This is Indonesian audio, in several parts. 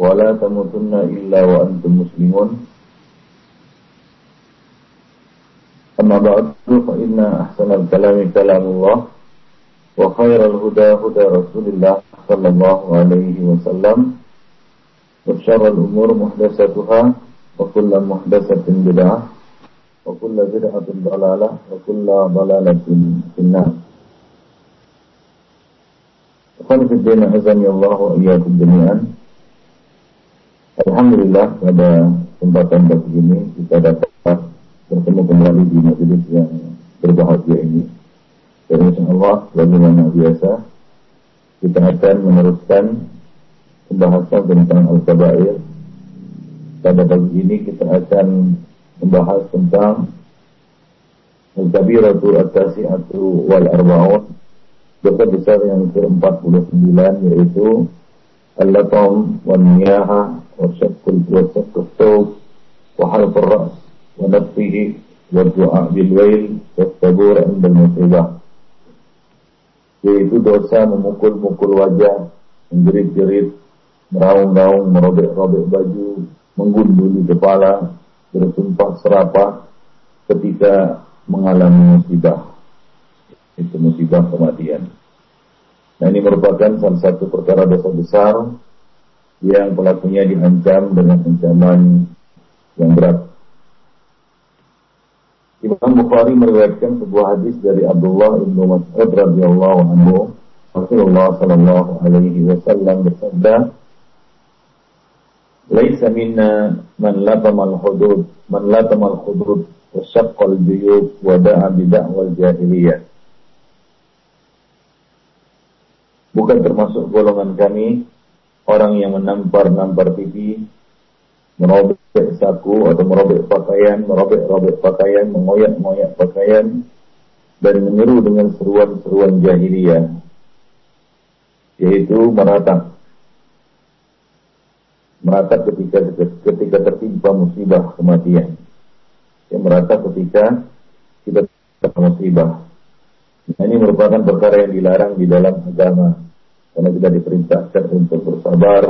ولا تموتن إلا وأنتم مسلمون أما بعد فإن أحسن الكلام كلام الله وخير الهدى هدى رسول الله صلى الله عليه وسلم وشر الأمور محدثاتها وكل محدثة بدعة وكل بدعة ضلالة وكل ضلالة في النار Ikhwan Fiddin Azami Allah wa iyyakum jami'an Alhamdulillah pada kesempatan pagi ini kita dapat bertemu kembali di majelis yang berbahagia ini. Dan insya Allah bagaimana biasa kita akan meneruskan pembahasan tentang Al-Kabair. Pada pagi ini kita akan membahas tentang Al-Kabiratu At-Tasi'atu Wal-Arba'un Dosa besar yang ke-49 yaitu Al-Latam Wal-Niyaha وشق وشق الثوب وحلق الرأس ونفسه والدعاء بالويل والصبور عند المصيبة yaitu dosa memukul-mukul wajah, menjerit-jerit, meraung-raung, merobek-robek baju, menggunduli kepala, bersumpah serapah ketika mengalami musibah. Itu musibah kematian. Nah ini merupakan salah satu perkara dosa besar yang pelakunya diancam dengan ancaman yang berat. Imam Bukhari meriwayatkan sebuah hadis dari Abdullah bin Mas'ud radhiyallahu anhu. Rasulullah sallallahu alaihi wasallam bersabda, "Laisa minna man latama al-hudud, man latama al-hudud wa syaqqa al-juyub wa da'a bi da'wal jahiliyah." Bukan termasuk golongan kami orang yang menampar-nampar pipi, merobek saku atau merobek pakaian, merobek-robek pakaian, mengoyak-ngoyak pakaian, dan menyeru dengan seruan-seruan jahiliyah, yaitu meratap. Meratap ketika ketika tertimpa musibah kematian. Yang meratap ketika kita tertimpa musibah. Nah, ini merupakan perkara yang dilarang di dalam agama karena kita diperintahkan untuk bersabar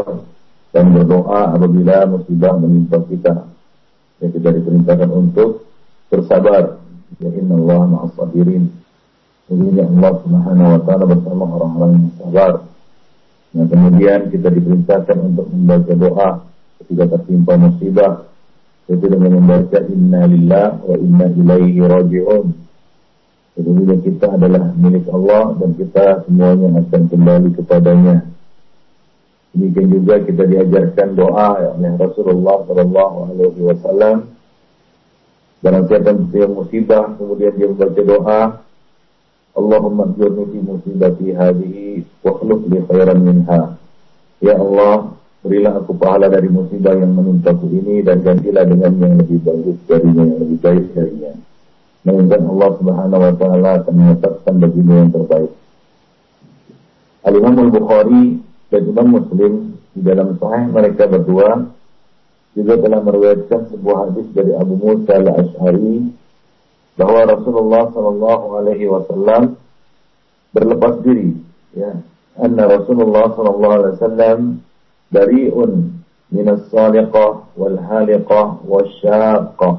dan berdoa apabila musibah menimpa kita. Ya kita diperintahkan untuk bersabar. Ya inna Allah ma'as sabirin. Sesungguhnya Allah Subhanahu wa taala bersama orang-orang yang sabar. Nah, kemudian kita diperintahkan untuk membaca doa ketika tertimpa musibah yaitu dengan membaca inna lillah wa inna ilaihi raji'un Sesungguhnya kita adalah milik Allah dan kita semuanya akan kembali kepadanya. Demikian juga kita diajarkan doa oleh Rasulullah Shallallahu Alaihi Wasallam. Barang siapa yang musibah, kemudian dia membaca doa, Allahumma jurni fi musibati hadihi wa khluq li khairan minha. Ya Allah, berilah aku pahala dari musibah yang menimpaku ini dan gantilah dengan yang lebih bagus darinya, yang lebih baik darinya melainkan Allah Subhanahu wa taala akan menetapkan bagimu yang terbaik. Al-Imam Al-Bukhari dan Imam Muslim di dalam sahih mereka berdua juga telah meriwayatkan sebuah hadis dari Abu Musa al-Ash'ari bahwa Rasulullah sallallahu alaihi wasallam berlepas diri ya anna Rasulullah sallallahu alaihi wasallam bari'un min as-saliqah wal haliqah wasyaqah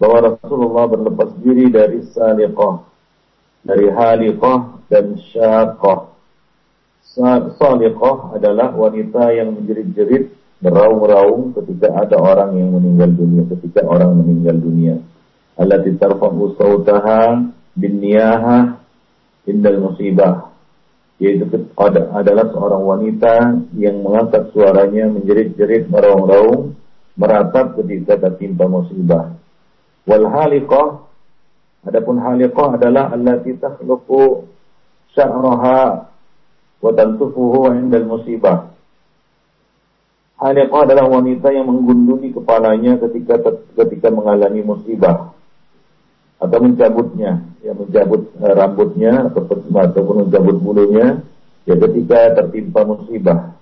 bahwa Rasulullah berlepas diri dari saliqah, dari haliqah dan syaqah. Saliqah adalah wanita yang menjerit-jerit, beraung-raung ketika ada orang yang meninggal dunia, ketika orang meninggal dunia. Allati tarfa'u sautaha bin niyahah indal musibah. Yaitu adalah seorang wanita yang mengangkat suaranya menjerit-jerit, meraung-raung, meratap ketika tertimpa musibah. Wal haliqah adapun haliqah adalah allati takhluqu sya'raha wa tantufuhu 'inda musibah. Haliqah adalah wanita yang menggunduli kepalanya ketika ketika mengalami musibah atau mencabutnya, ya mencabut uh, rambutnya ataupun ataupun mencabut bulunya ya ketika tertimpa musibah.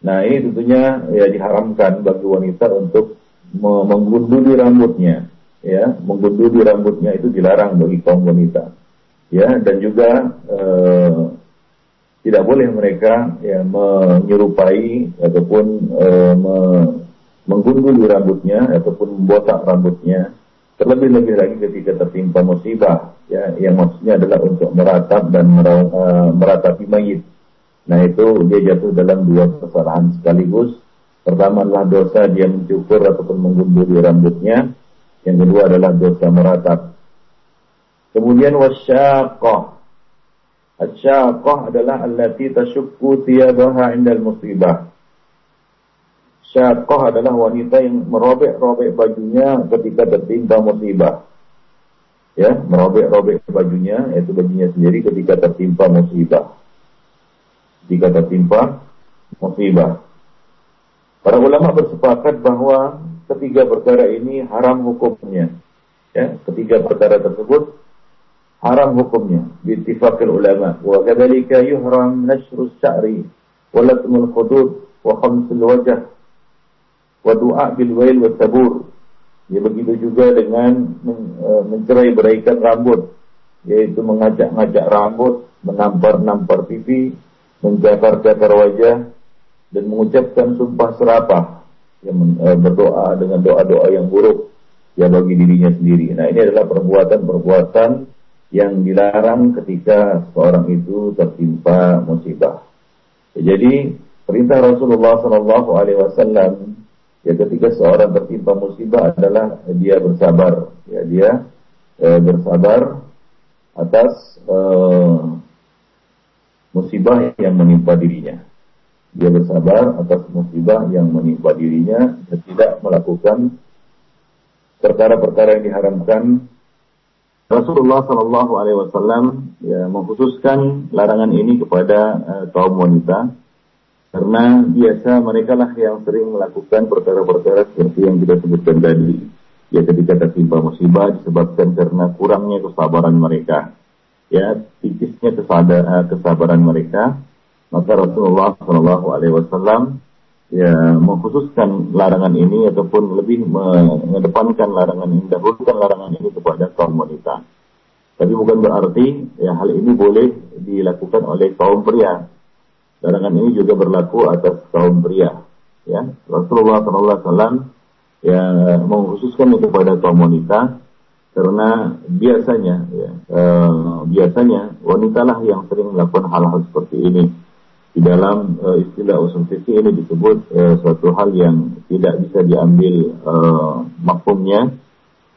Nah ini tentunya ya diharamkan bagi wanita untuk menggunduli rambutnya, ya menggunduli rambutnya itu dilarang bagi kaum wanita, ya dan juga uh, tidak boleh mereka ya menyerupai ataupun e, me, menggunduli rambutnya ataupun membotak rambutnya terlebih-lebih lagi ketika tertimpa musibah. Ya yang maksudnya adalah untuk meratap dan uh, meratapi mayit. Nah itu dia jatuh dalam dua kesalahan sekaligus. Pertama adalah dosa dia mencukur ataupun menggunduli rambutnya yang kedua adalah dosa meratap kemudian wasyaqah Asyaqah adalah allati tashukku tiyabaha indal musibah. Syaqah adalah wanita yang merobek-robek bajunya ketika tertimpa musibah. Ya, merobek-robek bajunya, yaitu bajunya sendiri ketika tertimpa musibah. Ketika tertimpa musibah. Para ulama bersepakat bahwa ketiga perkara ini haram hukumnya. Ya, ketiga perkara tersebut haram hukumnya. Biittifaqil ulama. Wa kadzalika yuhram nashrus sya'ri wa latmul khudud wa khamsul wajh wa du'a bil wail wa tabur ya begitu juga dengan e, mencerai beraikan rambut. Yaitu mengajak-ngajak rambut menampar-nampar pipi menjakar-jakar wajah dan mengucapkan sumpah serapah yang e, berdoa dengan doa-doa yang buruk ya bagi dirinya sendiri. Nah, ini adalah perbuatan-perbuatan yang dilarang ketika seorang itu tertimpa musibah. Ya, jadi perintah Rasulullah Shallallahu Alaihi Wasallam ya ketika seorang tertimpa musibah adalah dia bersabar, ya dia e, bersabar atas e, musibah yang menimpa dirinya. Dia bersabar atas musibah yang menimpa dirinya dan tidak melakukan perkara-perkara yang diharamkan. Rasulullah Shallallahu Alaihi Wasallam ya mengkhususkan larangan ini kepada uh, kaum wanita karena biasa mereka lah yang sering melakukan perkara-perkara seperti yang kita sebutkan tadi. Ya ketika tertimpa musibah disebabkan karena kurangnya kesabaran mereka. Ya tipisnya eh, kesabaran mereka maka Rasulullah Shallallahu Alaihi Wasallam ya mengkhususkan larangan ini ataupun lebih mengedepankan larangan ini, dahulukan larangan ini kepada kaum wanita. Tapi bukan berarti ya hal ini boleh dilakukan oleh kaum pria. Larangan ini juga berlaku atas kaum pria. Ya, Rasulullah SAW ya mengkhususkan kepada kaum wanita karena biasanya ya, eh, biasanya wanitalah yang sering melakukan hal-hal seperti ini di dalam uh, istilah usul fikih ini disebut uh, suatu hal yang tidak bisa diambil uh, makumnya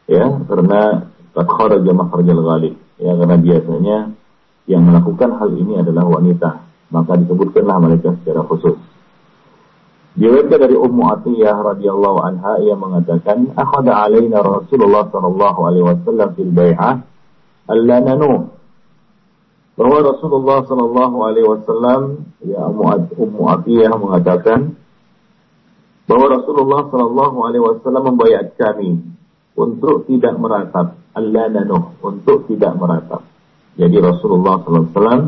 ya karena qad kharaja makhrajal ghalib ya karena biasanya yang melakukan hal ini adalah wanita. Maka disebutkanlah mereka secara khusus. Diriwayatkan dari Ummu Atiyah radhiyallahu anha ia mengatakan akhadha alaina Rasulullah sallallahu alaihi wasallam fil bai'ah alla nanu bahwa Rasulullah Shallallahu Alaihi Wasallam ya Ummu Atiyah mengatakan bahwa Rasulullah Shallallahu Alaihi Wasallam membayar kami untuk tidak meratap Allah nanuh untuk tidak meratap. Jadi Rasulullah Sallallahu Alaihi Wasallam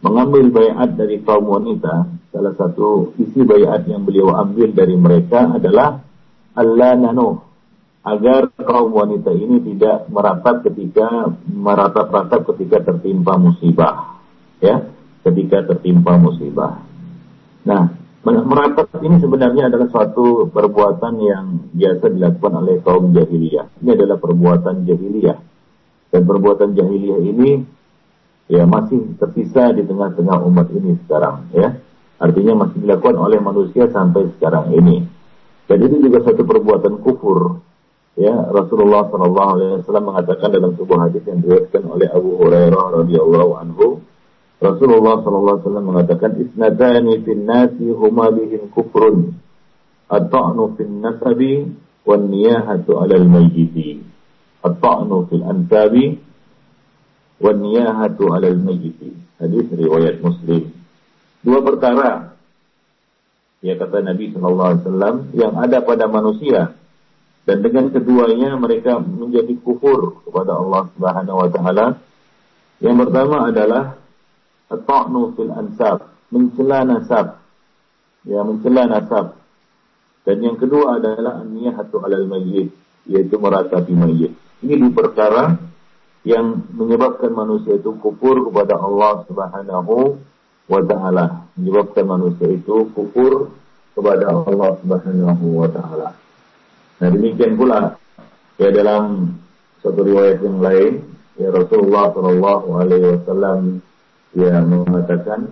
mengambil bayat dari kaum wanita. Salah satu isi bayat yang beliau ambil dari mereka adalah Allah nanuh agar kaum wanita ini tidak meratap ketika meratap-ratap ketika tertimpa musibah ya ketika tertimpa musibah. Nah meratap ini sebenarnya adalah suatu perbuatan yang biasa dilakukan oleh kaum jahiliyah. Ini adalah perbuatan jahiliyah. Dan perbuatan jahiliyah ini ya masih tersisa di tengah-tengah umat ini sekarang ya. Artinya masih dilakukan oleh manusia sampai sekarang ini. Dan itu juga satu perbuatan kufur ya Rasulullah Shallallahu Alaihi Wasallam mengatakan dalam sebuah hadis yang diriwayatkan oleh Abu Hurairah radhiyallahu anhu Rasulullah Shallallahu Alaihi Wasallam mengatakan isnatani fin nasi huma bihim kufrun at-ta'nu fin nasabi wan niyahatu 'alal mayyiti at-ta'nu fil ansabi wan niyahatu 'alal mayyiti. Hadis riwayat Muslim. Dua perkara Ya kata Nabi Shallallahu Alaihi Wasallam yang ada pada manusia dan dengan keduanya mereka menjadi kufur kepada Allah Subhanahu Wa Taala. Yang pertama adalah at-ta'nu fil ansab, mencela nasab. Ya, mencela nasab. Dan yang kedua adalah an-niyahatu 'alal mayyit, yaitu meratapi mayit. Ini dua perkara yang menyebabkan manusia itu kufur kepada Allah Subhanahu wa taala menyebabkan manusia itu kufur kepada Allah Subhanahu wa taala. Nah, demikian pula ya dalam satu riwayat yang lain ya Rasulullah Shallallahu alaihi wasallam ya mengatakan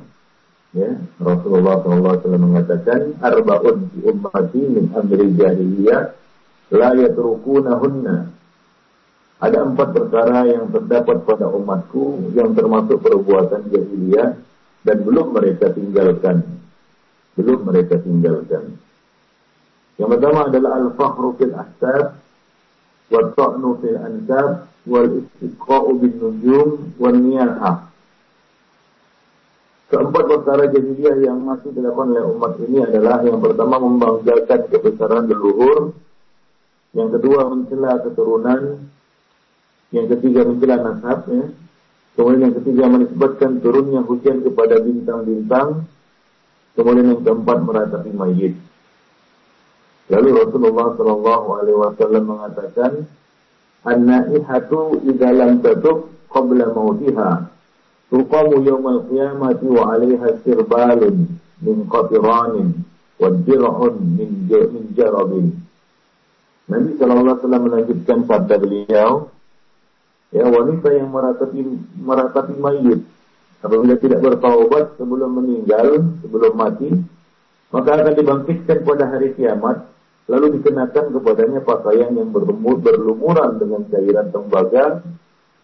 ya Rasulullah Shallallahu alaihi wasallam mengatakan arbaun ummati min amri jahiliyah la yatrukunahunna ada empat perkara yang terdapat pada umatku yang termasuk perbuatan jahiliyah dan belum mereka tinggalkan. Belum mereka tinggalkan. Yang pertama adalah al-fakhru fil ahsab, wa ta'nu fil ansab, wal istiqa'u bin nujum, wal niyahah. Keempat perkara jahiliyah yang masih dilakukan oleh umat ini adalah yang pertama membanggakan kebesaran leluhur, yang kedua mencela keturunan, yang ketiga mencela nasab, ya. Kemudian yang ketiga menisbatkan turunnya hujan kepada bintang-bintang. Kemudian yang keempat meratapi mayit. Lalu Rasulullah Shallallahu Alaihi Wasallam mengatakan, An-naihatu idza lam tatub qabla mautiha tuqamu yawmal qiyamati wa 'alaiha sirbalun min qatiranin wa dir'un min min jarabin. Nabi sallallahu alaihi wasallam melanjutkan sabda beliau, ya wanita yang meratapi meratapi mayit apabila tidak bertaubat sebelum meninggal sebelum mati maka akan dibangkitkan pada hari kiamat lalu dikenakan kepadanya pakaian yang berlumur, berlumuran dengan cairan tembaga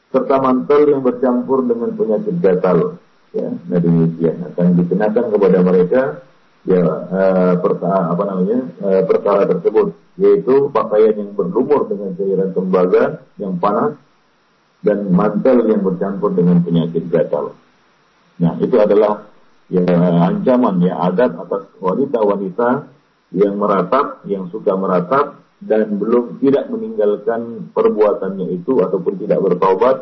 serta mantel yang bercampur dengan penyakit gatal ya nah demikian akan dikenakan kepada mereka ya uh, perkara apa namanya uh, perkara tersebut yaitu pakaian yang berlumur dengan cairan tembaga yang panas dan mantel yang bercampur dengan penyakit gatal. Nah, itu adalah ya ancaman ya adab atas wanita-wanita yang meratap, yang suka meratap dan belum tidak meninggalkan perbuatannya itu ataupun tidak bertaubat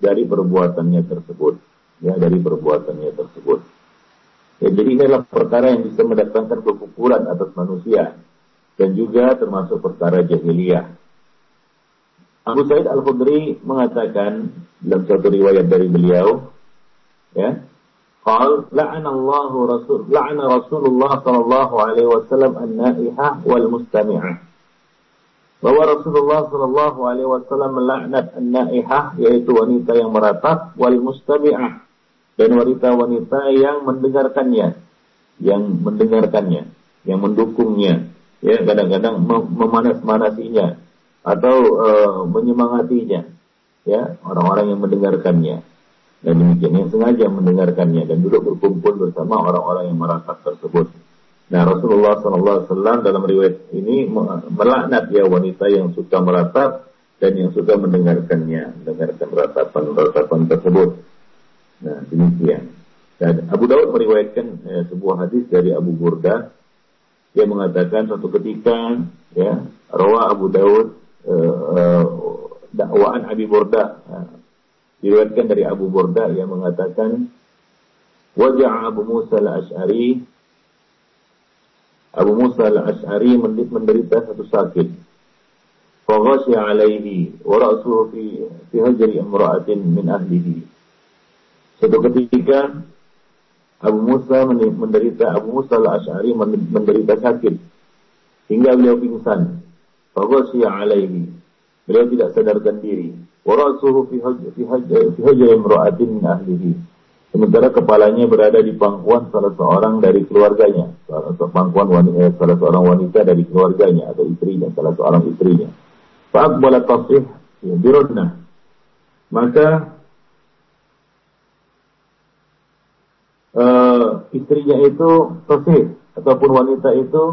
dari perbuatannya tersebut. Ya, dari perbuatannya tersebut. Ya, jadi ini adalah perkara yang bisa mendatangkan kekufuran atas manusia dan juga termasuk perkara jahiliyah. Abu Sa'id Al-Khudri mengatakan dalam satu riwayat dari beliau, ya, Qal la'ana Allah Rasul la'ana Rasulullah sallallahu alaihi wasallam an-naihah wal mustami'ah. Bahwa Rasulullah sallallahu alaihi wasallam melaknat an-naihah yaitu wanita yang meratap wal mustami'ah dan wanita-wanita yang mendengarkannya, yang mendengarkannya, yang mendukungnya, ya kadang-kadang memanas-manasinya, atau uh, menyemangatinya ya orang-orang yang mendengarkannya dan demikian yang sengaja mendengarkannya dan duduk berkumpul bersama orang-orang yang meratap tersebut. Nah Rasulullah SAW dalam riwayat ini melaknat ya wanita yang suka meratap dan yang suka mendengarkannya, mendengarkan ratapan-ratapan tersebut. Nah demikian. Dan Abu Daud meriwayatkan eh, sebuah hadis dari Abu Burda yang mengatakan suatu ketika ya rawa Abu Daud uh, dakwaan Abi Burda uh, diriwayatkan dari Abu Burda yang mengatakan wajah Abu Musa al-Ash'ari Abu Musa al-Ash'ari menderita satu sakit faghasya alaihi wa ra'suhu fi fi hajri imra'atin min ahlihi suatu ketika Abu Musa menderita Abu Musa al-Ash'ari menderita sakit hingga beliau pingsan Faghashiya alaihi. Beliau tidak sadarkan diri. Warasuhu fi hajj imra'atin min ahlihi. Sementara kepalanya berada di pangkuan salah seorang dari keluarganya, salah pangkuan wanita, eh, salah seorang wanita dari keluarganya atau istrinya, salah seorang istrinya. Fa'aqbala tasih ya. Maka uh, istrinya itu tasih ataupun wanita itu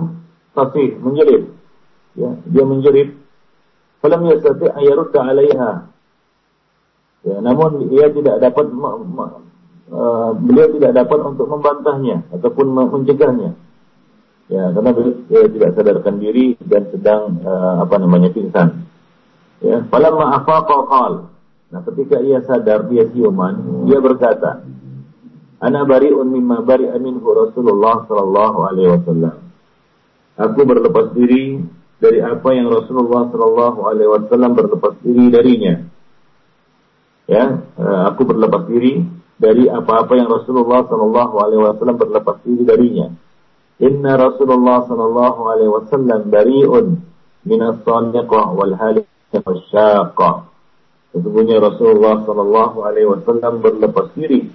tasih menjerit ya, dia menjerit falam yastati ayarudda 'alaiha ya namun ia tidak dapat uh, beliau tidak dapat untuk membantahnya ataupun mencegahnya Ya, karena beliau tidak sadarkan diri dan sedang uh, apa namanya pingsan. Ya, falamma afaqa qal. Nah, ketika ia sadar dia siuman, dia berkata, "Ana bari'un mimma bari'a minhu Rasulullah sallallahu alaihi wasallam." Aku berlepas diri dari apa yang Rasulullah sallallahu alaihi wasallam berlepas diri darinya. Ya, uh, aku berlepas diri dari apa-apa yang Rasulullah sallallahu alaihi wasallam berlepas diri darinya. Inna Rasulullah sallallahu alaihi wasallam bari'un min as-sadiqah wal wasyaqah. Sesungguhnya Rasulullah sallallahu alaihi wasallam berlepas diri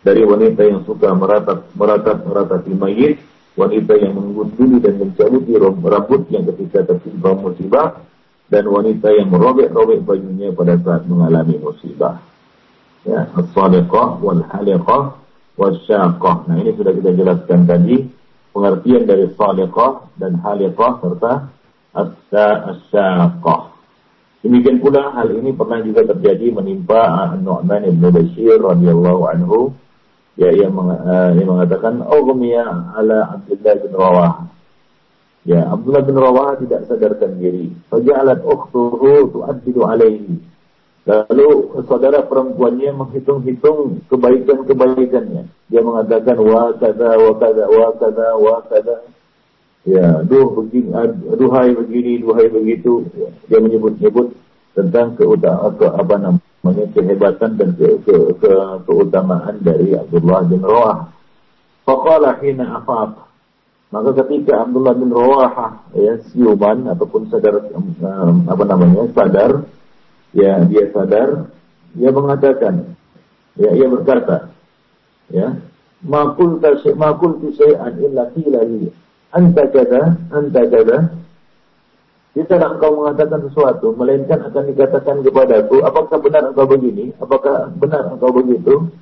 dari wanita yang suka meratap meratap meratapi mayit, wanita yang menggunduli dan mencabuti rambut yang ketika tertimpa musibah, dan wanita yang merobek-robek bajunya pada saat mengalami musibah. Ya, as-sadiqah wal halikah wasyaqah. Nah, ini sudah kita jelaskan tadi pengertian dari saliqah dan haliqah serta as-syaqah. Demikian pula hal ini pernah juga terjadi menimpa Nu'man ibn Bashir radhiyallahu anhu ya yang, uh, yang mengatakan ughmiya ala Abdullah bin Rawah. Ya, Abdullah bin Rawah tidak sadarkan diri. Faja'alat ukhtuhu tu'addidu alaihi. Lalu saudara perempuannya menghitung-hitung kebaikan-kebaikannya. Dia mengatakan wa kada wa kada wa kada wa kada. Ya, duh begini, duhai begini, duhai begitu. Ya, dia menyebut-nyebut tentang keutamaan ke, apa namanya kehebatan dan ke, ke, ke, keutamaan dari Abdullah bin Rawah. Faqala hina afaq. Maka ketika Abdullah bin Rawah ya siuman ataupun sadar apa namanya sadar ya dia sadar, dia mengatakan, ya ia berkata, ya, makul tasy makul syai'an illa qila anta kada anta kada tidak engkau mengatakan sesuatu, melainkan akan dikatakan kepadaku, apakah benar engkau begini? Apakah benar engkau begitu?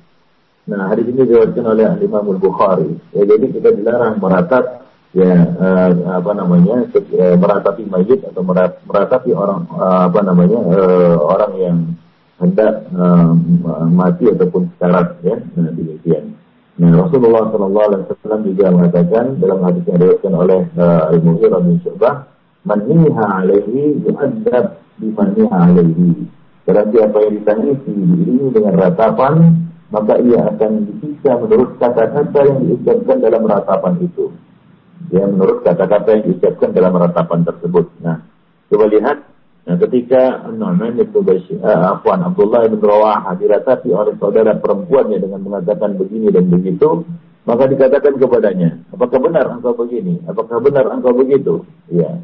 Nah, hari ini diriwayatkan oleh Imam Al-Bukhari. Ya, jadi kita dilarang meratap ya uh, apa namanya uh, meratapi mayit atau meratapi orang uh, apa namanya uh, orang yang hendak uh, mati ataupun sekarat ya nah, demikian. Nah Rasulullah Shallallahu Alaihi Wasallam juga mengatakan dalam hadis yang diriwayatkan oleh uh, Al Mughirah bin Syu'bah, "Maniha alaihi yu'adzab bimaniha alaihi." Berarti siapa yang ditangisi diiringi dengan ratapan, maka ia akan disiksa menurut kata-kata yang diucapkan dalam ratapan itu ya menurut kata-kata yang diucapkan dalam ratapan tersebut. Nah, coba lihat nah, ketika itu Bashir, uh, Afwan Abdullah bin Rawaha diratapi oleh saudara perempuannya dengan mengatakan begini dan begitu, maka dikatakan kepadanya, apakah benar engkau begini? Apakah benar engkau begitu? Ya.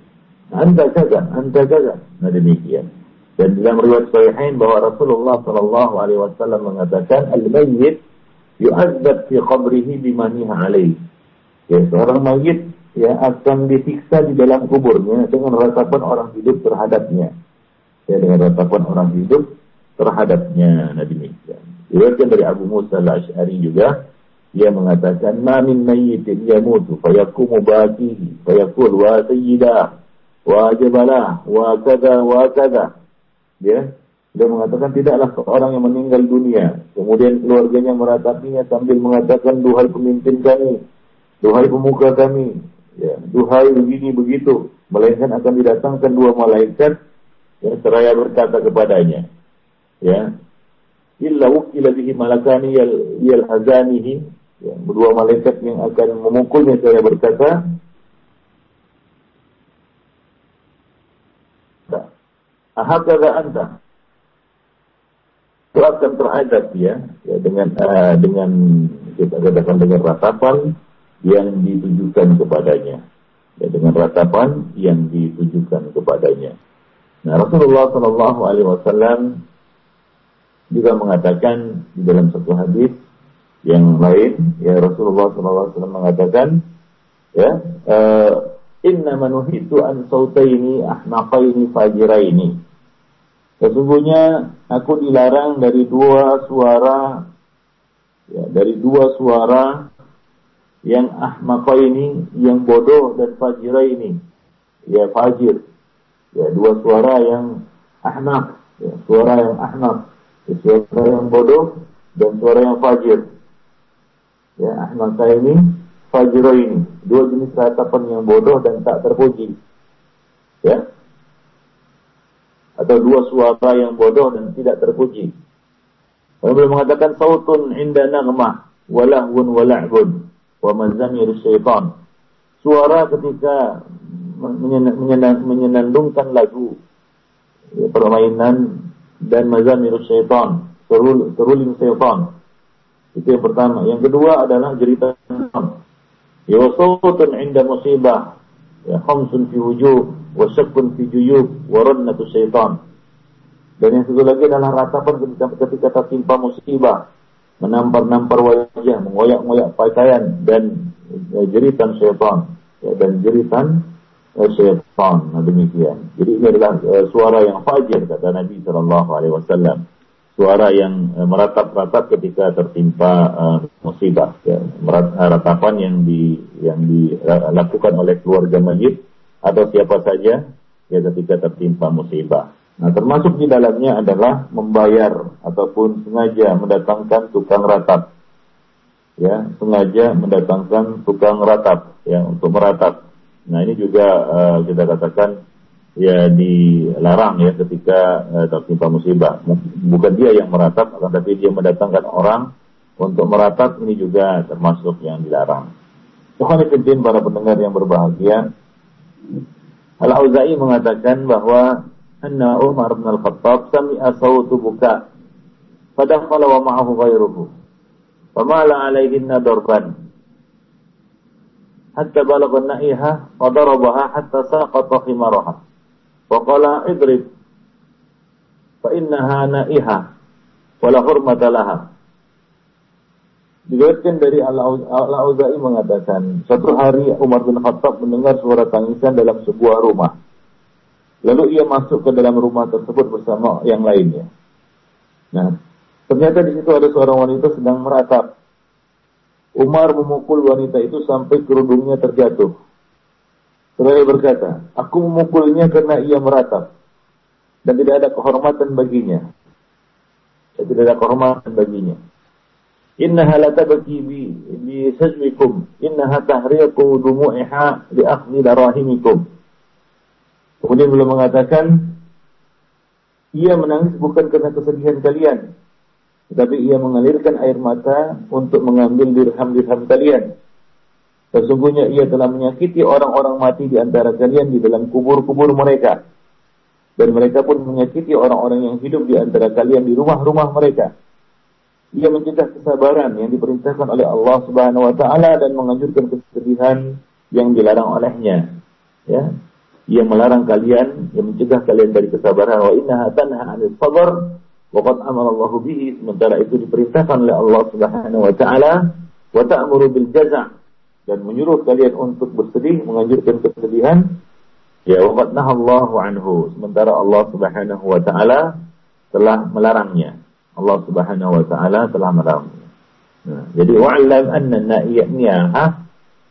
Anda jaga, anda jaga. Nah demikian. Dan dalam riwayat Sahihain bahwa Rasulullah Shallallahu Alaihi Wasallam mengatakan al-mayyit yu'adzab fi qabrihi bimaniha alaih. Ya, seorang mayit ya akan disiksa di dalam kuburnya dengan ratapan orang hidup terhadapnya. Ya, dengan ratapan orang hidup terhadapnya. Nah demikian. Diriwayatkan dari Abu Musa al-Ash'ari juga ia mengatakan ma min mayyitin yamutu fayakumu baqihi fayaqul wa sayyidah wa jabalah wa kada wa kada ya. Dia mengatakan tidaklah seorang yang meninggal dunia. Kemudian keluarganya meratapinya sambil mengatakan duhai pemimpin kami duhai pemuka kami. Ya, duhai begini begitu, melainkan akan didatangkan dua malaikat yang seraya berkata kepadanya, ya, illa wukila bihi malakani yal, yal hazanihi, ya, dua malaikat yang akan memukulnya saya berkata, ahakada anta, itu akan teradab ya, ya dengan uh, dengan kita katakan dengan ratapan yang ditujukan kepadanya ya, dengan ratapan yang ditujukan kepadanya. Nah Rasulullah Shallallahu Alaihi Wasallam juga mengatakan di dalam satu hadis yang lain ya Rasulullah Shallallahu Alaihi Wasallam mengatakan ya uh, Inna manuhitu an sautaini ahnafaini fajiraini. Sesungguhnya aku dilarang dari dua suara ya, dari dua suara yang ahmaqa ini, yang bodoh dan fajira ini. Ya fajir. Ya dua suara yang ahmak, ya, suara yang ahmak, ya, suara yang bodoh dan suara yang fajir. Ya ahmaqa ini dua jenis ratapan yang bodoh dan tak terpuji. Ya. Atau dua suara yang bodoh dan tidak terpuji. Lalu beliau mengatakan sautun inda nagmah walahun wala'bun wa mazamir syaitan. Suara ketika menyenandungkan lagu ya, permainan dan mazamir syaitan, seruling syaitan. Itu yang pertama. Yang kedua adalah jeritan Ya wasawtun inda musibah. Ya khamsun fi wujuh wa syakkun fi juyub wa syaitan. Dan yang satu lagi adalah ratapan ketika, ketika tertimpa musibah. Menampar-nampar wajah, mengoyak-ngoyak pakaian dan ya, jeritan syaitan. Ya, dan jeritan ya, syaitan. Nah, demikian. Jadi ini adalah uh, suara yang fajir kata Nabi Shallallahu Alaihi Wasallam suara yang uh, meratap-ratap ketika tertimpa uh, musibah ya. Uh, ratapan yang di yang dilakukan oleh keluarga mayit atau siapa saja ya ketika tertimpa musibah. Nah, termasuk di dalamnya adalah membayar ataupun sengaja mendatangkan tukang ratap. Ya, sengaja mendatangkan tukang ratap ya untuk meratap. Nah, ini juga uh, kita katakan ya dilarang ya ketika uh, tertimpa musibah. Bukan dia yang meratap, tapi dia mendatangkan orang untuk meratap ini juga termasuk yang dilarang. Tuhan para pendengar yang berbahagia. Al-Auza'i mengatakan bahwa anna Umar bin Al-Khattab sami'a sawtu buka fadakhala wa ma'ahu ghairuhu famala alaihinna darban hatta balagha na'iha wa darabaha hatta saqata khimaraha Faqala idrib fa innaha na'iha wala hurmata laha. Diriwayatkan dari Al-Auza'i mengatakan, suatu hari Umar bin Khattab mendengar suara tangisan dalam sebuah rumah. Lalu ia masuk ke dalam rumah tersebut bersama yang lainnya. Nah, ternyata di situ ada seorang wanita sedang meratap. Umar memukul wanita itu sampai kerudungnya terjatuh. Seraya berkata, aku memukulnya karena ia meratap dan tidak ada kehormatan baginya. Dan tidak ada kehormatan baginya. Innaha la tabki bi bi sajwikum, innaha tahriqu dumu'iha li akhdhi darahimikum. Kemudian beliau mengatakan, ia menangis bukan karena kesedihan kalian, tetapi ia mengalirkan air mata untuk mengambil dirham-dirham kalian. Sesungguhnya ia telah menyakiti orang-orang mati di antara kalian di dalam kubur-kubur mereka. Dan mereka pun menyakiti orang-orang yang hidup di antara kalian di rumah-rumah mereka. Ia mencegah kesabaran yang diperintahkan oleh Allah Subhanahu wa taala dan menganjurkan kesedihan yang dilarang olehnya. Ya. Ia melarang kalian, ia mencegah kalian dari kesabaran wa innaha tanha 'anil sabr wa qad amara Allah bihi sementara itu diperintahkan oleh Allah Subhanahu wa taala wa ta'muru bil jaza' dan menyuruh kalian untuk bersedih, menganjurkan kesedihan, ya waqad nahallahu anhu. Sementara Allah Subhanahu wa taala telah melarangnya. Allah Subhanahu wa taala telah melarangnya. Nah, jadi wa'lam anna na'iyaha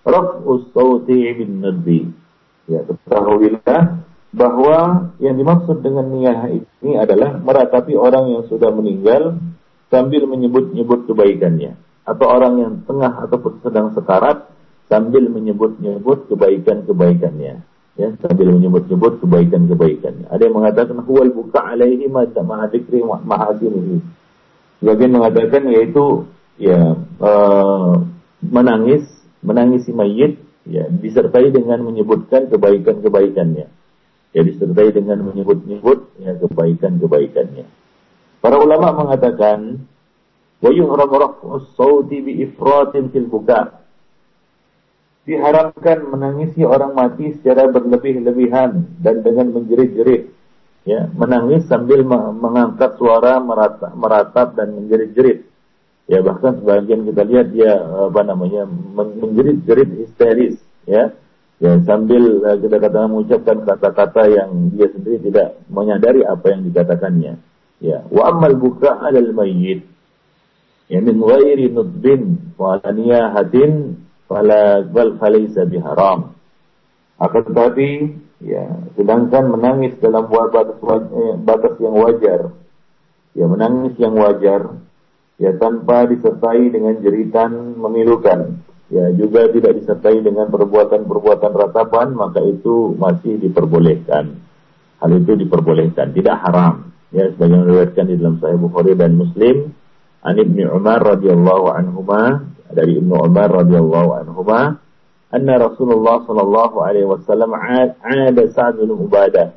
raf'us sawti bin nadbi. Ya, ketahuilah bahwa yang dimaksud dengan niyah ini adalah meratapi orang yang sudah meninggal sambil menyebut-nyebut kebaikannya atau orang yang tengah ataupun sedang sekarat sambil menyebut-nyebut kebaikan-kebaikannya. Ya sambil menyebut-nyebut kebaikan-kebaikannya. Ada yang mengatakan huwal buka alaihi ma'a dzikri mahasinihi sebagian mengatakan yaitu ya uh, menangis menangisi mayit ya disertai dengan menyebutkan kebaikan-kebaikannya. Ya disertai dengan menyebut-nyebut ya kebaikan-kebaikannya. Para ulama mengatakan wa yuhram raf'us sauti bi ifratin fil buka diharamkan menangisi orang mati secara berlebih-lebihan dan dengan menjerit-jerit. Ya, menangis sambil mengangkat suara meratap, meratap dan menjerit-jerit. Ya, bahkan sebagian kita lihat dia apa namanya menjerit-jerit histeris, ya. Ya, sambil uh, kita katakan mengucapkan kata-kata yang dia sendiri tidak menyadari apa yang dikatakannya. Ya, wa amal buka alal mayyit. Ya min ghairi nudbin wa hadin fala bal falaysa biharam. Akan tetapi ya sedangkan menangis dalam batas eh, batas yang wajar. Ya menangis yang wajar ya tanpa disertai dengan jeritan memilukan. Ya juga tidak disertai dengan perbuatan-perbuatan ratapan maka itu masih diperbolehkan. Hal itu diperbolehkan tidak haram. Ya sebagian meriwayatkan di dalam Sahih Bukhari dan Muslim. An Ibnu Umar radhiyallahu anhuma dari Ibnu Umar radhiyallahu anhuma anna Rasulullah sallallahu alaihi wasallam ada Sa'ad bin Ubadah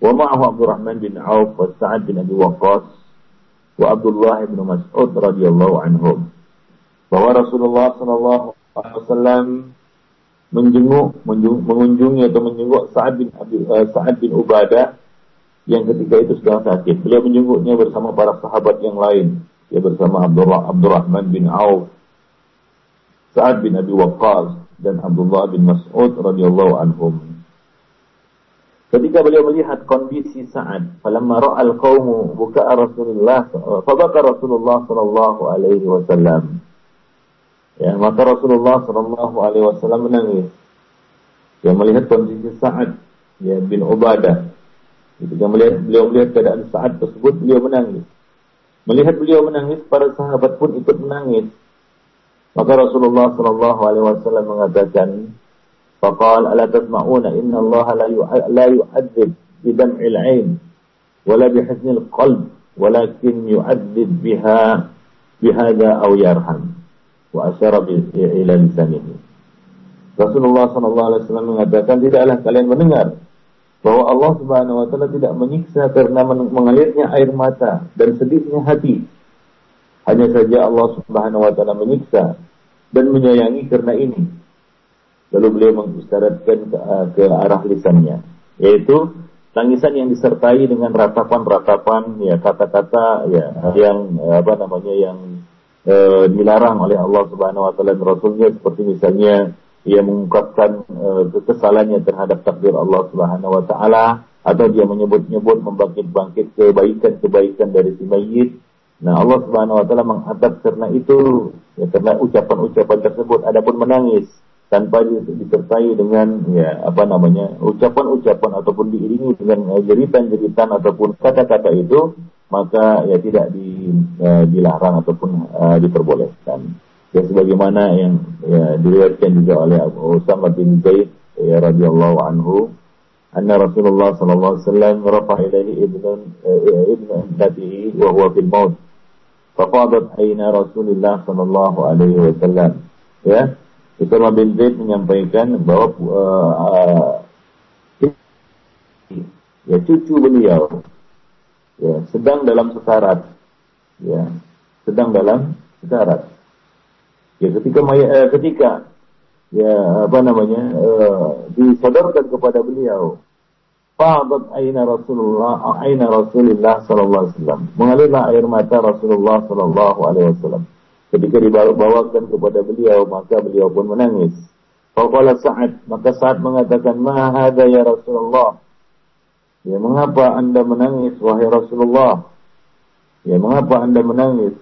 wa ma'ahu Abdurrahman bin Auf wa Sa'ad bin Abi Waqqas wa Abdullah bin Mas'ud radhiyallahu anhum bahwa Rasulullah Shallallahu Alaihi Wasallam menjenguk, mengunjungi atau menjenguk Sa'ad bin uh, Sa'ad bin Ubadah yang ketika itu sedang sakit. Beliau menjenguknya bersama para sahabat yang lain. Dia bersama Abdullah Abdurrahman bin Auf, Sa'ad bin Abi Waqqas dan Abdullah bin Mas'ud radhiyallahu anhum. Ketika beliau melihat kondisi Sa'ad, falamma ra'al qaumu buka Rasulullah, fa Rasulullah sallallahu alaihi wasallam. Ya, maka Rasulullah Shallallahu Alaihi Wasallam menangis. Dia melihat kondisi Sa'ad ya, bin Ubadah. Ketika melihat beliau melihat keadaan Sa'ad tersebut, beliau menangis. Melihat beliau menangis, para sahabat pun ikut menangis. Maka Rasulullah Shallallahu Alaihi Wasallam mengatakan, "Fakal ala tasma'una inna Allah la yu'adzib bidam'il ain, wala bihaznil qalb, walakin yu'adzib biha bihada aw yarham." wa asyara ila lisanihi. Rasulullah sallallahu alaihi wasallam mengatakan tidaklah kalian mendengar bahwa Allah Subhanahu wa taala tidak menyiksa karena mengalirnya air mata dan sedihnya hati. Hanya saja Allah Subhanahu wa taala menyiksa dan menyayangi karena ini. Lalu beliau mengisyaratkan ke, ke arah lisannya, yaitu tangisan yang disertai dengan ratapan-ratapan ya kata-kata ya yang apa namanya yang e, dilarang oleh Allah Subhanahu wa taala dan Rasulnya seperti misalnya ia mengungkapkan e, kekesalannya terhadap takdir Allah Subhanahu wa taala atau dia menyebut-nyebut membangkit-bangkit kebaikan-kebaikan dari si mayit. Nah, Allah Subhanahu wa taala mengadab karena itu ya karena ucapan-ucapan tersebut adapun menangis tanpa disertai dengan ya apa namanya ucapan-ucapan ataupun diiringi dengan jeritan-jeritan ataupun kata-kata itu maka ya tidak di, uh, dilarang ataupun uh, diperbolehkan. Ya sebagaimana yang ya, diriwayatkan juga oleh Abu Usama bin Zaid ya radhiyallahu anhu anna Rasulullah sallallahu alaihi wasallam rafa ilaihi ibnu uh, ibnu ibnatihi wa huwa fil maut fafadat aina Rasulullah sallallahu alaihi wasallam ya Usama bin Zaid menyampaikan bahwa uh, uh, ya cucu beliau ya, sedang dalam sekarat, ya, sedang dalam sekarat. Ya, ketika eh, ketika ya apa namanya eh, disodorkan kepada beliau, Fahabat aina Rasulullah, aina Rasulullah sallallahu alaihi wasallam. Mengalirlah air mata Rasulullah sallallahu alaihi wasallam. Ketika dibawakan kepada beliau, maka beliau pun menangis. Faqala Sa'ad, maka Sa'ad mengatakan, "Ma ya Rasulullah?" Ya, mengapa Anda menangis wahai Rasulullah? Ya, mengapa Anda menangis?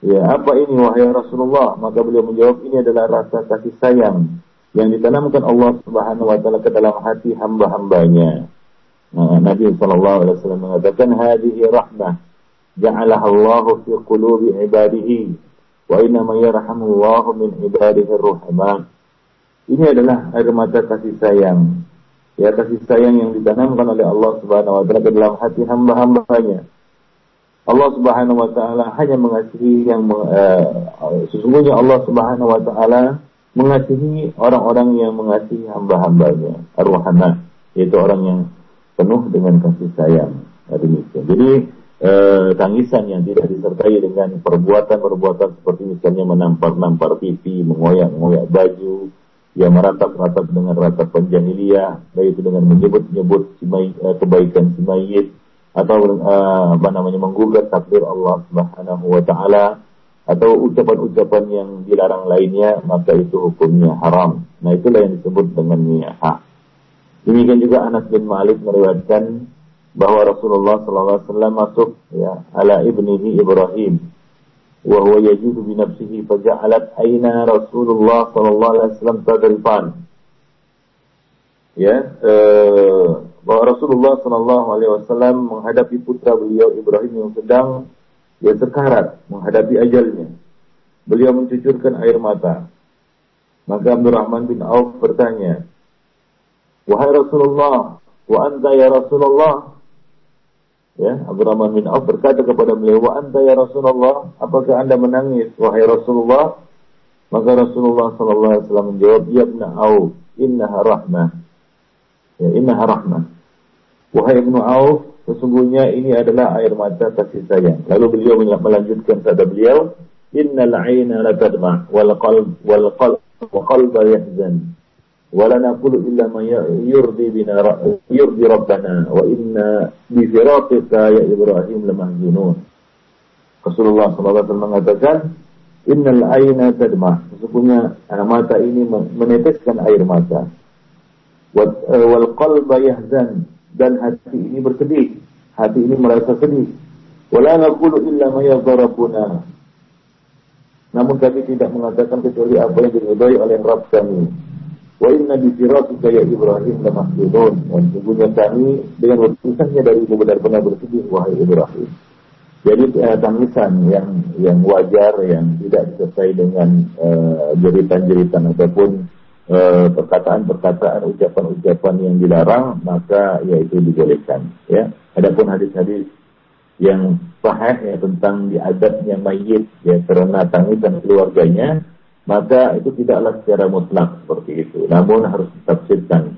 Ya, apa ini wahai Rasulullah? Maka beliau menjawab, ini adalah rasa kasih sayang yang ditanamkan Allah Subhanahu wa taala ke dalam hati hamba-hambanya. Nah, Nabi sallallahu alaihi wasallam mengatakan hadhihi rahmah ja'alaha Allah fi qulubi ibadihi wa inna ma yarhamullahu min ibadihi ar Ini adalah air mata kasih sayang ya kasih sayang yang ditanamkan oleh Allah Subhanahu wa taala ke dalam hati hamba-hambanya. Allah Subhanahu wa taala hanya mengasihi yang uh, sesungguhnya Allah Subhanahu wa taala mengasihi orang-orang yang mengasihi hamba-hambanya, ar-rahman, yaitu orang yang penuh dengan kasih sayang. Nah, demikian. Jadi eh, tangisan yang tidak disertai dengan perbuatan-perbuatan seperti misalnya menampar-nampar pipi, mengoyak-ngoyak baju, yang meratap-ratap dengan ratap penjahiliyah, baik itu dengan menyebut-nyebut uh, kebaikan si mayit atau uh, apa namanya menggugat takdir Allah Subhanahu wa taala atau ucapan-ucapan yang dilarang lainnya maka itu hukumnya haram. Nah itulah yang disebut dengan niyaha. Demikian juga Anas bin Malik meriwayatkan bahwa Rasulullah SAW masuk ya ala ibnihi Ibrahim wa huwa yajidu bi nafsihi faja'alat aina Rasulullah sallallahu alaihi wasallam tadrifan ya eh, bahwa Rasulullah sallallahu alaihi wasallam menghadapi putra beliau Ibrahim yang sedang ya sekarat menghadapi ajalnya. Beliau mencucurkan air mata. Maka Abdurrahman bin Auf bertanya, Wahai Rasulullah, wa anta ya Rasulullah. Ya, Abdurrahman bin Auf berkata kepada beliau, wa anta ya Rasulullah, apakah anda menangis, wahai Rasulullah? Maka Rasulullah sallallahu alaihi wasallam menjawab, "Ya ibn Auf, innaha rahmah." Ya, innaha rahmah. Wahai Ibnu Auf, Sesungguhnya ini adalah air mata kasih sayang. Lalu beliau melanjutkan kata beliau, Innal aina la tadma wal qalb wal qalb wa qalb yahzan. Wa la naqulu illa ma ya- yurdi bina yurdi rabbana wa inna bi firaqika ya Ibrahim lamahzunun. Rasulullah SAW mengatakan, Innal aina tadma. Sesungguhnya air mata ini meneteskan air mata. Wal qalb yahzan dan hati ini bersedih Hati ini merasa sedih Wala naqulu illa ma yadharabuna Namun kami tidak mengatakan kecuali apa yang diridhai oleh Rabb kami Wa inna bi firatika ya Ibrahim la mahzunun. Dan sungguhnya kami dengan berpisahnya dari ibu benar-benar bersedih wahai Ibrahim. Jadi eh, tangisan yang yang wajar yang tidak disertai dengan eh, jeritan-jeritan uh, ataupun perkataan-perkataan ucapan-ucapan yang dilarang maka yaitu dibolehkan ya. Adapun hadis-hadis yang sahih ya tentang diadabnya mayit ya karena tangisan keluarganya maka itu tidaklah secara mutlak seperti itu. Namun harus ditafsirkan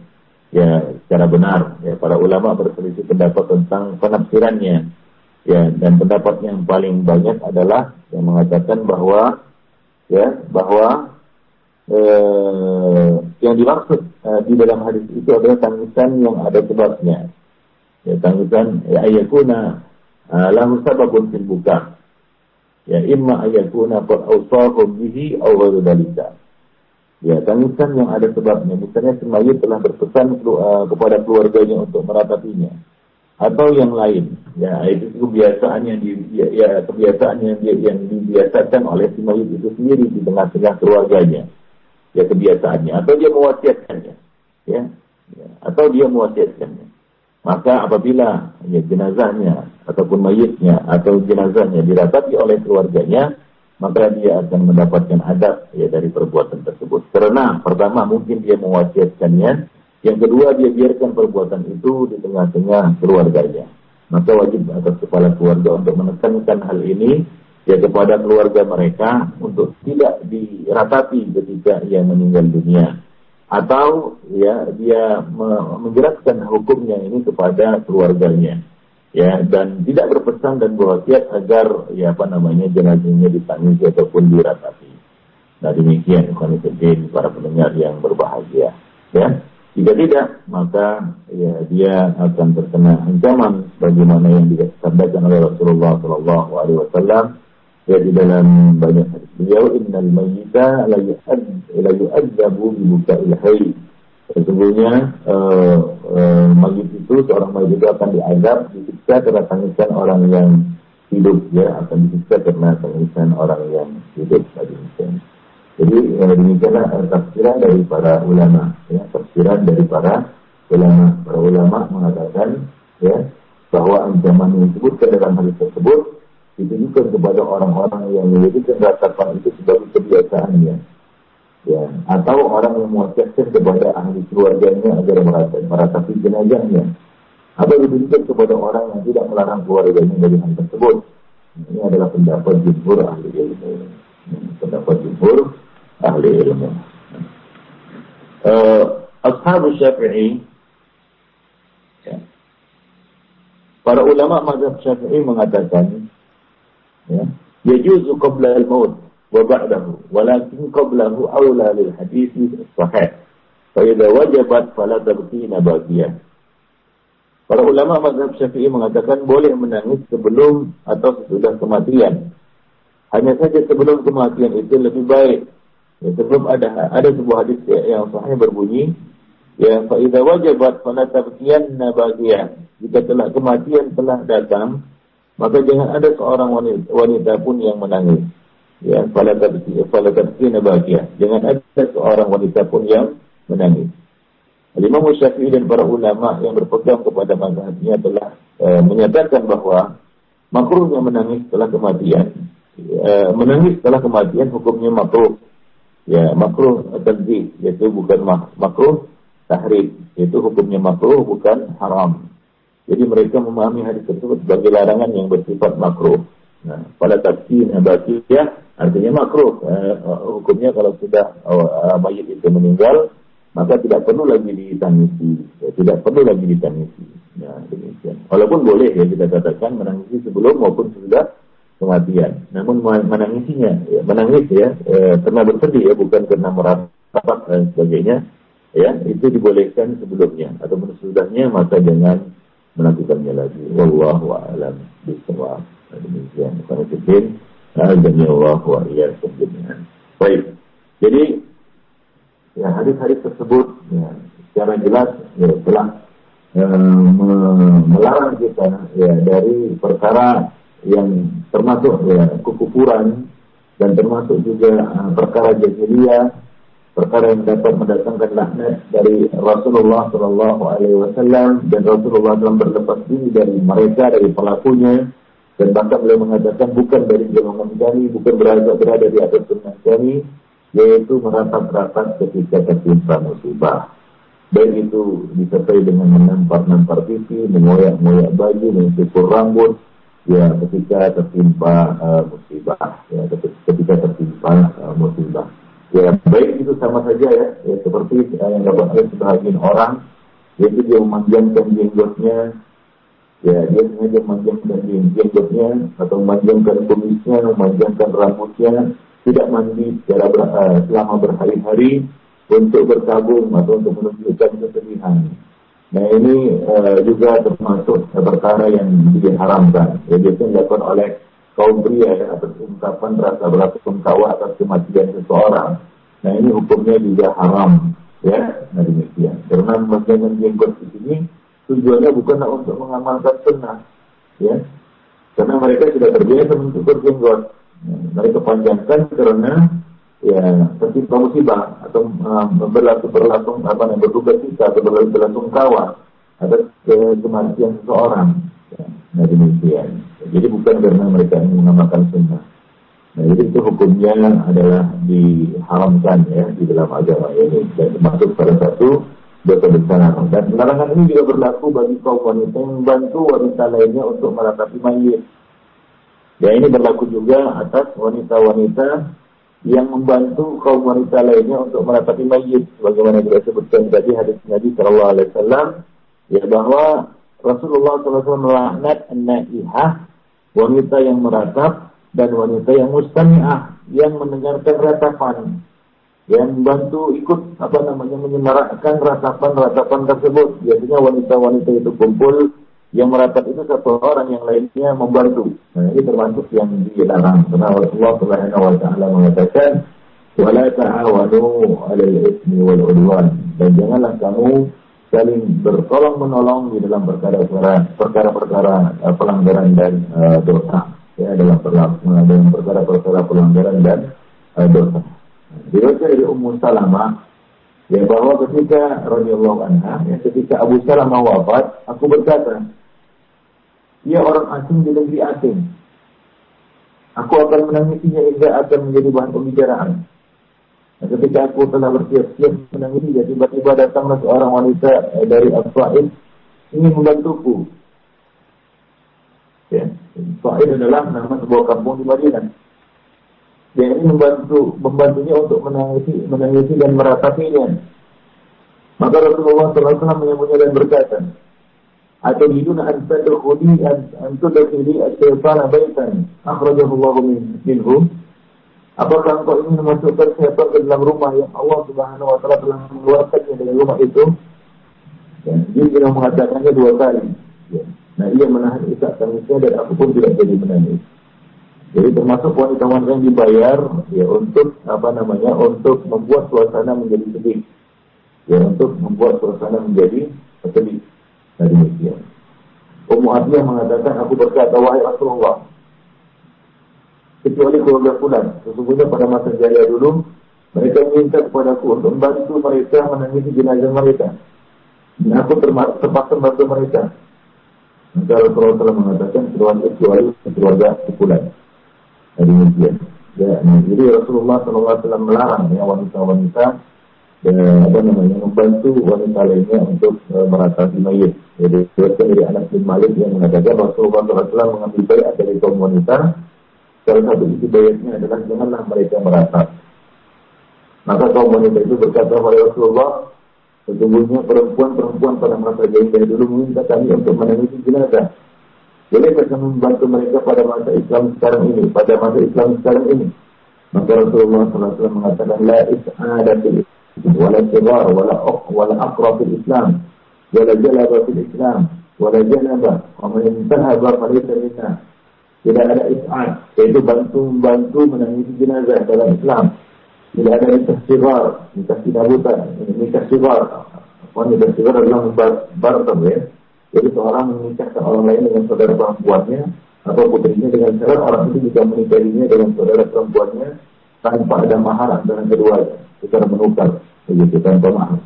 ya secara benar. Ya, para ulama berselisih pendapat tentang penafsirannya. Ya, dan pendapat yang paling banyak adalah yang mengatakan bahwa ya bahwa eh, yang dimaksud eh, di dalam hadis itu adalah tangisan yang ada sebabnya. Ya, tangisan ya ayakuna uh, lahu sababun fil buka. Ya imma ayakuna qad awsahum bihi aw ghairu dalika ya tangisan yang ada sebabnya. Misalnya si mayit telah berpesan uh, kepada keluarganya untuk meratapinya. Atau yang lain. Ya itu kebiasaan yang di, ya, ya kebiasaan yang yang dibiasakan oleh si itu sendiri di tengah-tengah keluarganya ya kebiasaannya atau dia mewasiatkannya ya, ya atau dia mewasiatkannya maka apabila ya, jenazahnya ataupun mayitnya atau jenazahnya diratapi oleh keluarganya, maka dia akan mendapatkan adab ya dari perbuatan tersebut. Karena pertama mungkin dia mewasiatkannya, yang kedua dia biarkan perbuatan itu di tengah-tengah keluarganya. Maka wajib atas kepala keluarga untuk menekankan hal ini ya kepada keluarga mereka untuk tidak diratapi ketika ia meninggal dunia atau ya dia menjelaskan hukumnya ini kepada keluarganya ya dan tidak berpesan dan berwasiat agar ya apa namanya jenazahnya ditangisi ataupun diratapi. Nah demikian Ikhwanuddin para pendengar yang berbahagia ya. Jika tidak maka ya dia akan terkena ancaman bagaimana yang disampaikan oleh Rasulullah Shallallahu Alaihi Wasallam ya di dalam banyak hadis beliau innal mayyita la yu'adzabu bi buka'il hayy. Sesungguhnya uh, uh, mayit itu seorang mayit itu akan diazab disiksa karena tangisan orang yang hidup ya. Akan disiksa karena tangisan orang yang hidup tadi jadi uh, demikianlah tafsiran dari para ulama ya. Tafsiran dari para ulama. Para ulama mengatakan ya bahwa ancaman yang disebutkan dalam hadis tersebut ditujukan kepada orang-orang yang memiliki ratapan itu sebagai kebiasaannya. Ya, atau orang yang mewasiatkan kepada ahli keluarganya agar meratapi jenazahnya. Atau ditujukan kepada orang yang tidak melarang keluarganya dari hal tersebut. Ini adalah pendapat jumhur ahli ilmu. Pendapat jumhur ahli ilmu. Uh, Ashab Syafi'i ya. Para ulama mazhab Syafi'i mengatakan ya yajuzu qabla al-maut wa ba'dahu walakin qablahu aula lil hadis sahih fa idza wajabat fala tabqina baqiyan Para ulama mazhab Syafi'i mengatakan boleh menangis sebelum atau sesudah kematian. Hanya saja sebelum kematian itu lebih baik. Ya, sebelum ada ada sebuah hadis yang sahih berbunyi, ya fa idza wajabat fala tabqiyanna baqiyan. Jika telah kematian telah datang, maka jangan ada seorang wanita, wanita pun yang menangis. Ya, pada tabkina bahagia. Jangan ada seorang wanita pun yang menangis. Imam Syafi'i dan para ulama yang berpegang kepada mazhabnya telah e, menyatakan bahwa makruhnya menangis setelah kematian. E, menangis setelah kematian hukumnya makruh. ya makruh tanzih yaitu bukan makruh tahrim yaitu hukumnya makruh bukan haram jadi mereka memahami hadis tersebut sebagai larangan yang bersifat makruh. Nah pada tafsir ya artinya makruh. Eh, hukumnya kalau sudah mayit itu meninggal maka tidak perlu lagi ditangisi. Ya, tidak perlu lagi ditangisi. Ya demikian. Walaupun boleh ya kita katakan menangisi sebelum maupun sudah kematian. Namun menangisinya, ya, menangis ya, e, karena bersedih ya, bukan karena merapat dan sebagainya, ya, itu dibolehkan sebelumnya. Atau sesudahnya maka jangan melakukannya lagi. Wallahu a'lam bishawab. Demikian. Karena kecil, Azami Allah wa iyyakum jami'an. Baik. Jadi ya hadis-hadis tersebut ya, secara jelas ya, telah e, melarang kita ya dari perkara yang termasuk ya, kekufuran dan termasuk juga uh, perkara jahiliyah, perkara yang dapat mendatangkan laknat dari Rasulullah Shallallahu Alaihi Wasallam dan Rasulullah SAW berlepas diri dari mereka dari pelakunya. Dan bahkan beliau mengatakan bukan dari golongan kami, bukan berada berada di atas sunnah kami, yaitu meratap-ratap ketika tertimpa musibah. Baik itu disertai dengan menampar-nampar pipi, mengoyak-ngoyak baju, mencukur rambut, ya ketika tertimpa uh, musibah. Ya ketika tertimpa uh, musibah ya baik itu sama saja ya, ya seperti yang dapat oleh sebagian orang yaitu dia memanjangkan jenggotnya. Ya dia sengaja memanjangkan jenggotnya atau memanjangkan kumisnya memanjangkan rambutnya tidak mandi secara ber, uh, selama berhari-hari untuk berkabung atau untuk menunjukkan kesedihan. Nah ini uh, juga termasuk perkara yang diharamkan. Ya, biasanya dilakukan oleh kaum pria ya, atas ungkapan rasa berasungkawa atas kematian seseorang. Nah ini hukumnya juga haram. Ya, nah demikian. Karena bagian jenggot di sini tujuannya bukanlah untuk mengamalkan sunnah. Ya, karena mereka sudah terbiasa mencukur jenggot. Nah, mereka panjangkan karena ya ketika musibah atau uh, berlaku berlangsung apa yang berduka cita atau berlaku berlangsung kawan ada kematian seseorang nah demikian. Jadi bukan karena mereka mengamalkan sunnah. Nah jadi itu hukumnya adalah diharamkan ya di dalam agama ini. Dan termasuk pada satu dosa besar. Dan larangan ini juga berlaku bagi kaum wanita yang membantu wanita lainnya untuk meratapi mayit. Ya ini berlaku juga atas wanita-wanita yang membantu kaum wanita lainnya untuk meratapi mayit. Bagaimana kita sebutkan tadi hadis Nabi sallallahu alaihi wasallam ya bahwa Rasulullah SAW melaknat naihah wanita yang meratap dan wanita yang mustami'ah yang mendengarkan ratapan yang membantu ikut apa namanya menyemarakkan ratapan-ratapan tersebut biasanya wanita-wanita itu kumpul yang merapat itu satu orang yang lainnya membantu. Nah, ini termasuk yang dilarang. Karena Rasulullah Subhanahu wa taala mengatakan, "Wala ta'awanu 'alal itsmi wal 'udwan." Dan janganlah kamu saling bertolong menolong di dalam perkara-perkara perkara-perkara uh, pelanggaran dan uh, dosa. Ya, dalam dalam perkara-perkara pelanggaran dan uh, dosa. Diriwayatkan dari Ummu Salamah ya bahwa ketika radhiyallahu anha ya ketika Abu Salamah wafat aku berkata dia orang asing di negeri asing. Aku akan menangisinya hingga akan menjadi bahan pembicaraan. Nah, ketika aku telah bersiap-siap menangisi dia, tiba-tiba datanglah seorang wanita eh, dari Al-Fa'id ingin membantuku. Ya, Fa'id adalah nama sebuah kampung di Madinah. Dia ingin membantu membantunya untuk menangisi, menangisi dan meratapinya. Maka Rasulullah SAW menyambutnya dan berkata, أتريدون أن تدخلي أن تدخلي الشيطان بيتا أخرجه الله منه Apakah engkau ingin memasukkan syaitan ke dalam rumah yang Allah Subhanahu wa taala telah mengeluarkannya dari rumah itu? Ya, dia sudah mengatakannya dua kali. Ya. Nah, ia menahan isak tangisnya dan aku pun tidak jadi menangis. Jadi termasuk wanita-wanita yang dibayar ya untuk apa namanya untuk membuat suasana menjadi sedih. Ya untuk membuat suasana menjadi sedih. Nah demikian. Ummu Atiyah mengatakan, aku berkata, wahai Rasulullah, kecuali keluarga fulan. Sesungguhnya pada masa jaya dulu, mereka meminta kepadaku untuk membantu mereka menangisi jenazah mereka. Dan aku terpaksa membantu mereka. Maka Rasulullah telah mengatakan, kecuali kecuali keluarga fulan. Nah demikian. Ya, nah, jadi Rasulullah SAW melarang ya wanita-wanita ya, apa namanya membantu wanita lainnya untuk uh, meratapi mayit. Jadi dari anak bin Malik yang mengatakan Rasulullah SAW mengambil bayat dari kaum wanita. Salah satu isi adalah janganlah mereka meratap. Maka kaum wanita itu berkata kepada Rasulullah, sesungguhnya perempuan-perempuan pada masa jahiliyah dulu meminta kami untuk menangisi jenazah. Boleh kita membantu mereka pada masa Islam sekarang ini, pada masa Islam sekarang ini. Maka Rasulullah SAW mengatakan, La is'ada fil Islam, wala sigar, wala uq, wala aqra fil Islam, wala jalaba fil Islam, wala janaba, wa man intahaba falisa minna. Tidak ada is'ad, yaitu bantu-bantu menangisi jenazah dalam Islam. Tidak ada nikah sigar, nikah sinabutan, nikah sigar. Wanita sigar adalah barter ya jadi seorang menikahkan orang lain dengan saudara perempuannya atau putrinya dengan syarat orang itu juga menikahinya dengan saudara perempuannya tanpa ada mahar antara keduanya secara menukar begitu tanpa mahar.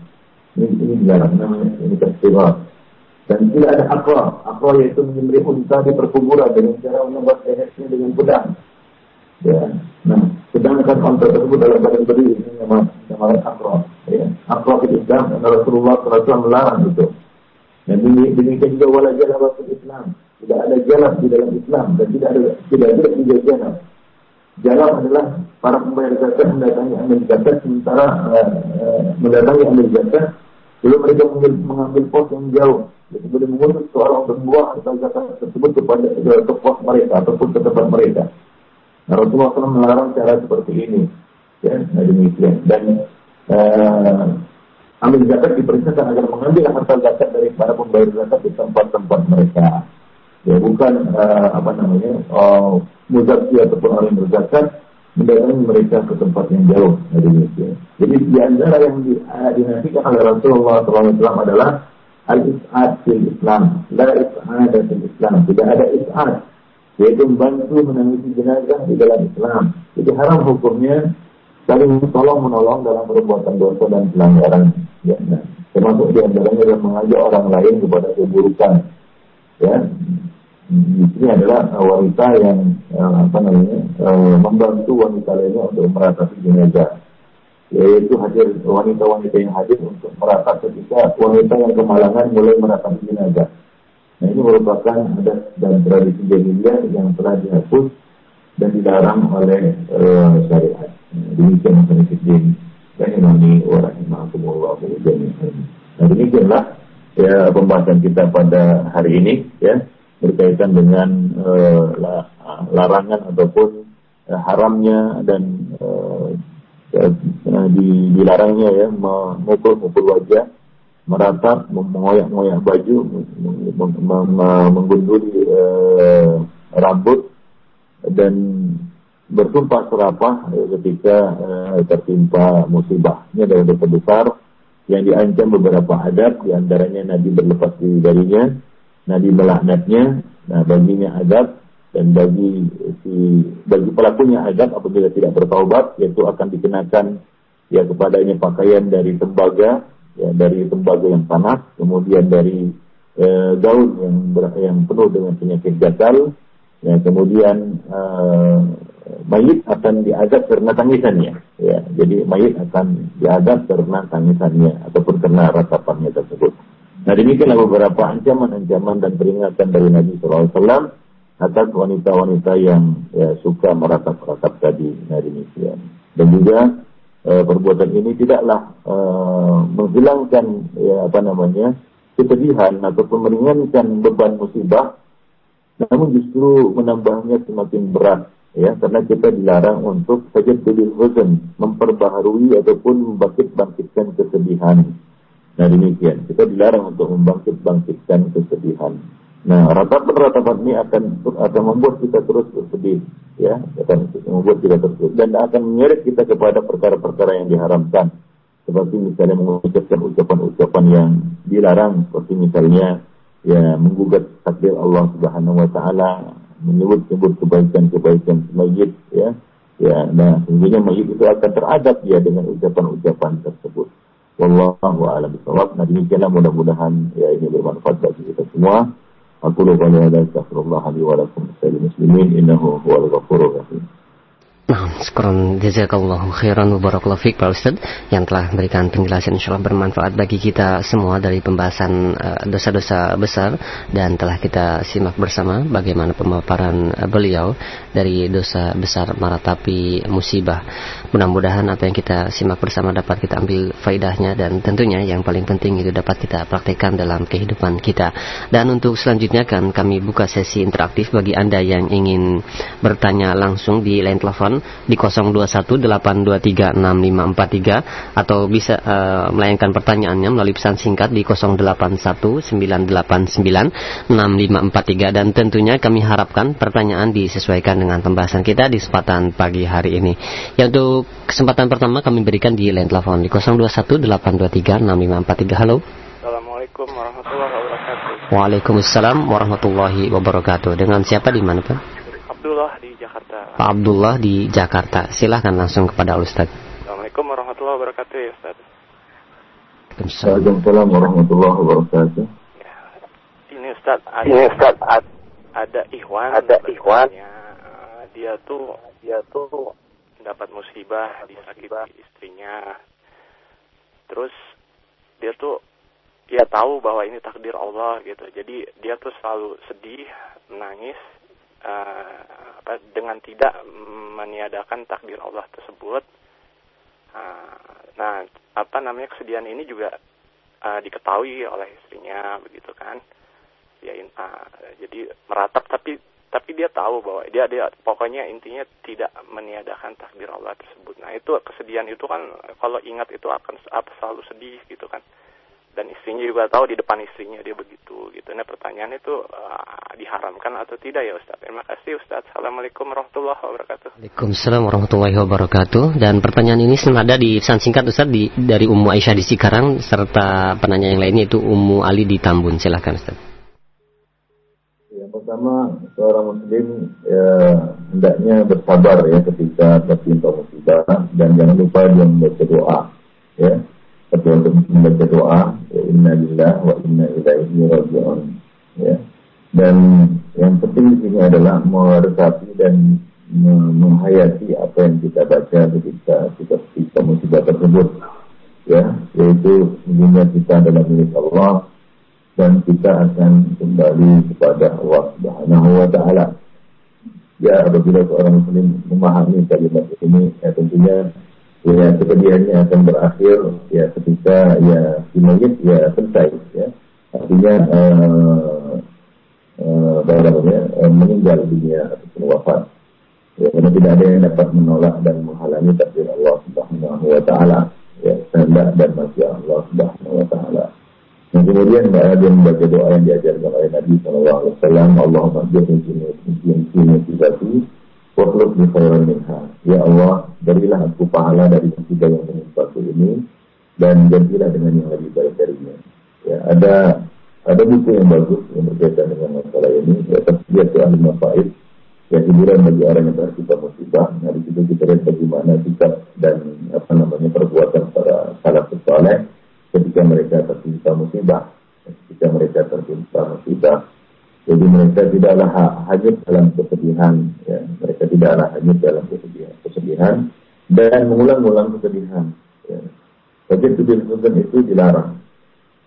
Ini ini dilarang namanya ini festival. Dan tidak ada akra. Akra yaitu menyembelih unta di perkuburan dengan cara menembak lehernya dengan pedang. Ya. Nah, sedangkan unta tersebut dalam badan berdiri ini namanya akra. Ya. Akra itu Islam Rasulullah SAW melarang itu. Dan demikian juga wala jalan fil Islam. Tidak ada jalan di dalam Islam dan tidak ada tidak ada juga jalan. Jalan adalah para pembayar zakat mendatangi ambil zakat sementara uh, uh, mendatangi ambil zakat belum mereka mengambil, mengambil pos yang jauh. Jadi boleh mengurus seorang untuk membuang harta zakat tersebut kepada ke pos mereka ataupun ke tempat mereka. Nah, Rasulullah SAW melarang cara seperti ini. Ya, nah demikian. Dan uh, ambil zakat diperintahkan agar mengambil harta zakat dari para pembayar zakat di tempat-tempat mereka. Ya bukan uh, apa namanya uh, muzaki ataupun orang yang berzakat mendatangi mereka ke tempat yang jauh dari Indonesia. Jadi di antara yang di, uh, dinasikan oleh Rasulullah SAW adalah al-is'ad fil Islam, la is'ad fil Islam. Tidak ada is'ad, yaitu membantu menangisi jenazah di dalam Islam. Jadi haram hukumnya saling tolong menolong dalam perbuatan dosa dan pelanggaran. Ya, nah, termasuk di antaranya adalah mengajak orang lain kepada keburukan. Ya, di sini adalah wanita yang uh, apa namanya uh, membantu wanita lainnya untuk meratasi jenazah yaitu hadir wanita-wanita yang hadir untuk meratap ketika wanita yang kemalangan mulai meratap jenazah. Nah ini merupakan adat dan tradisi jahiliyah yang telah dihapus dan dilarang oleh uh, syariat. Demikian yang Fiddin Rahimani wa rahimahumullah Nah demikianlah ya pembahasan kita pada hari ini ya berkaitan dengan uh, larangan ataupun uh, haramnya dan uh, di, dilarangnya ya memukul-mukul wajah meratap, mengoyak-ngoyak baju, menggunduli rambut dan bersumpah serapah ketika tertimpa musibah. Ini adalah dosa besar yang diancam beberapa adab, di antaranya Nabi berlepas diri darinya, Nabi melaknatnya, nah baginya adab dan bagi si bagi pelakunya adab apabila tidak bertaubat yaitu akan dikenakan ya kepadanya pakaian dari tembaga ya dari tembaga yang panas kemudian dari eh, daun yang ber, yang penuh dengan penyakit gatal ya kemudian uh, mayit akan diazab karena tangisannya ya. Jadi mayit akan diazab karena tangisannya ataupun karena ratapannya tersebut nah demikianlah beberapa ancaman-ancaman dan peringatan dari Nabi SAW atas wanita-wanita yang ya, suka meratap-ratap tadi nah demikian. Dan juga uh, perbuatan ini tidaklah uh, menghilangkan ya apa namanya kesedihan ataupun meringankan beban musibah namun justru menambahnya semakin berat ya karena kita dilarang untuk saja memperbaharui ataupun membangkit-bangkitkan kesedihan nah demikian. Kita dilarang untuk membangkit-bangkitkan kesedihan. Nah ratapan-ratapan ini akan akan membuat kita terus bersedih ya. Akan membuat kita terus dan akan menyeret kita kepada perkara-perkara yang diharamkan. Seperti misalnya mengucapkan ucapan-ucapan yang dilarang. Seperti misalnya ya menggugat takdir Allah Subhanahu wa taala, menyebut-sebut kebaikan-kebaikan mayit ya. Ya, nah tentunya mayit itu akan teradab ya dengan ucapan-ucapan tersebut. Wallahu a'lam bishawab. Nah demikianlah mudah-mudahan ya ini bermanfaat bagi kita semua. Aku lupa ada astagfirullah li wa lakum muslimin innahu huwal ghafurur rahim. Nah, sekarang jazakallahu khairan wa barakallahu fiik Pak Ustaz yang telah memberikan penjelasan insyaallah bermanfaat bagi kita semua dari pembahasan eh, dosa-dosa uh, besar dan telah kita simak bersama bagaimana pemaparan uh, beliau dari dosa besar maratapi musibah. Mudah-mudahan apa yang kita simak bersama dapat kita ambil faidahnya dan tentunya yang paling penting itu dapat kita praktekkan dalam kehidupan kita. Dan untuk selanjutnya kan kami buka sesi interaktif bagi Anda yang ingin bertanya langsung di line telepon di 0218236543 atau bisa uh, melayangkan pertanyaannya melalui pesan singkat di 0819896543 dan tentunya kami harapkan pertanyaan disesuaikan dengan pembahasan kita di kesempatan pagi hari ini. Yang untuk kesempatan pertama kami berikan di line telepon di 0218236543. Halo. Assalamualaikum warahmatullahi wabarakatuh. Waalaikumsalam warahmatullahi wabarakatuh. Dengan siapa di mana, Pak? Abdullah di. Pak Abdullah di Jakarta. Silahkan langsung kepada Ustaz. Assalamualaikum warahmatullahi wabarakatuh ya Ustaz. Waalaikumsalam warahmatullahi wabarakatuh. Ya. Ini Ustaz, ada, ini Ustaz, ada, ada Ikhwan. Ada Ikhwan. Dia tuh, dia tuh dapat musibah disakiti istrinya. Terus dia tuh dia tahu bahwa ini takdir Allah gitu. Jadi dia tuh selalu sedih, menangis uh, apa, dengan tidak meniadakan takdir Allah tersebut. Uh, nah, apa namanya kesedihan ini juga uh, diketahui oleh istrinya, begitu kan? Ya, uh, jadi meratap tapi tapi dia tahu bahwa dia dia pokoknya intinya tidak meniadakan takdir Allah tersebut. Nah itu kesedihan itu kan kalau ingat itu akan selalu sedih gitu kan dan istrinya juga tahu di depan istrinya dia begitu gitu. Nah pertanyaan itu uh, diharamkan atau tidak ya Ustaz? Terima kasih Ustaz. Assalamualaikum warahmatullahi wabarakatuh. Waalaikumsalam warahmatullahi wabarakatuh. Dan pertanyaan ini senada di pesan singkat Ustaz di, dari Ummu Aisyah di Cikarang serta penanya yang lainnya itu Ummu Ali di Tambun. Silahkan Ustaz. Yang pertama seorang muslim ya, hendaknya bersabar ya ketika tertimpa musibah dan jangan lupa dia membaca doa ya untuk membaca doa ya inna lillah wa inna ilaihi raji'un. Ya. Dan yang penting di sini adalah meresapi dan menghayati apa yang kita baca ketika kita ketika musibah tersebut. Ya yaitu sesungguhnya kita adalah milik Allah dan kita akan kembali kepada Allah Subhanahu wa taala. Ya apabila seorang muslim memahami kalimat ini ya tentunya ya kesedihannya akan berakhir ya ketika ya si ya selesai ya artinya uh, uh, namanya uh, meninggal dunia ataupun wafat ya karena tidak ada yang dapat menolak dan menghalangi takdir Allah Subhanahu wa taala ya kehendak dan masya Allah Subhanahu wa taala dan kemudian dia membaca doa yang diajarkan oleh Nabi Sallallahu Alaihi Wasallam Allahumma jadikan sini sini di khairan minha. Ya Allah, berilah aku pahala dari musibah yang menimpaku ini dan gantilah dengan yang lebih baik darinya. Ya, ada ada buku yang bagus yang berkaitan dengan masalah ini, ya tasbih itu ahli mafaid, ya hiburan bagi orang yang tertimpa musibah. Nah, di situ kita lihat bagaimana sikap dan apa namanya perbuatan para salaf saleh ketika mereka tertimpa musibah, ketika mereka tertimpa musibah jadi mereka tidaklah hanyut dalam kesedihan, ya. mereka tidaklah hanyut dalam kesedihan, kesedihan dan mengulang-ulang kesedihan. Ya. Bagian kesedihan itu dilarang.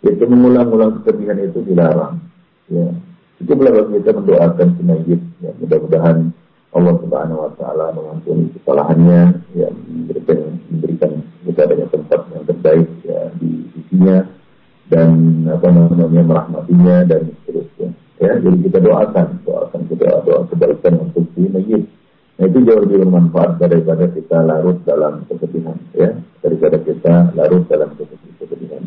Yaitu mengulang-ulang kesedihan itu dilarang. Ya. Itu bagi kita mendoakan mayit. Ya. Mudah-mudahan Allah Subhanahu Wa Taala mengampuni kesalahannya, ya, memberikan memberikan kepadanya tempat yang terbaik ya, di sisinya dan apa namanya merahmatinya dan seterusnya. Ya, jadi kita doakan, doakan kita doa kebaikan untuk si mayit. Nah itu jauh lebih bermanfaat daripada kita larut dalam kesedihan, ya, daripada kita larut dalam kesedihan.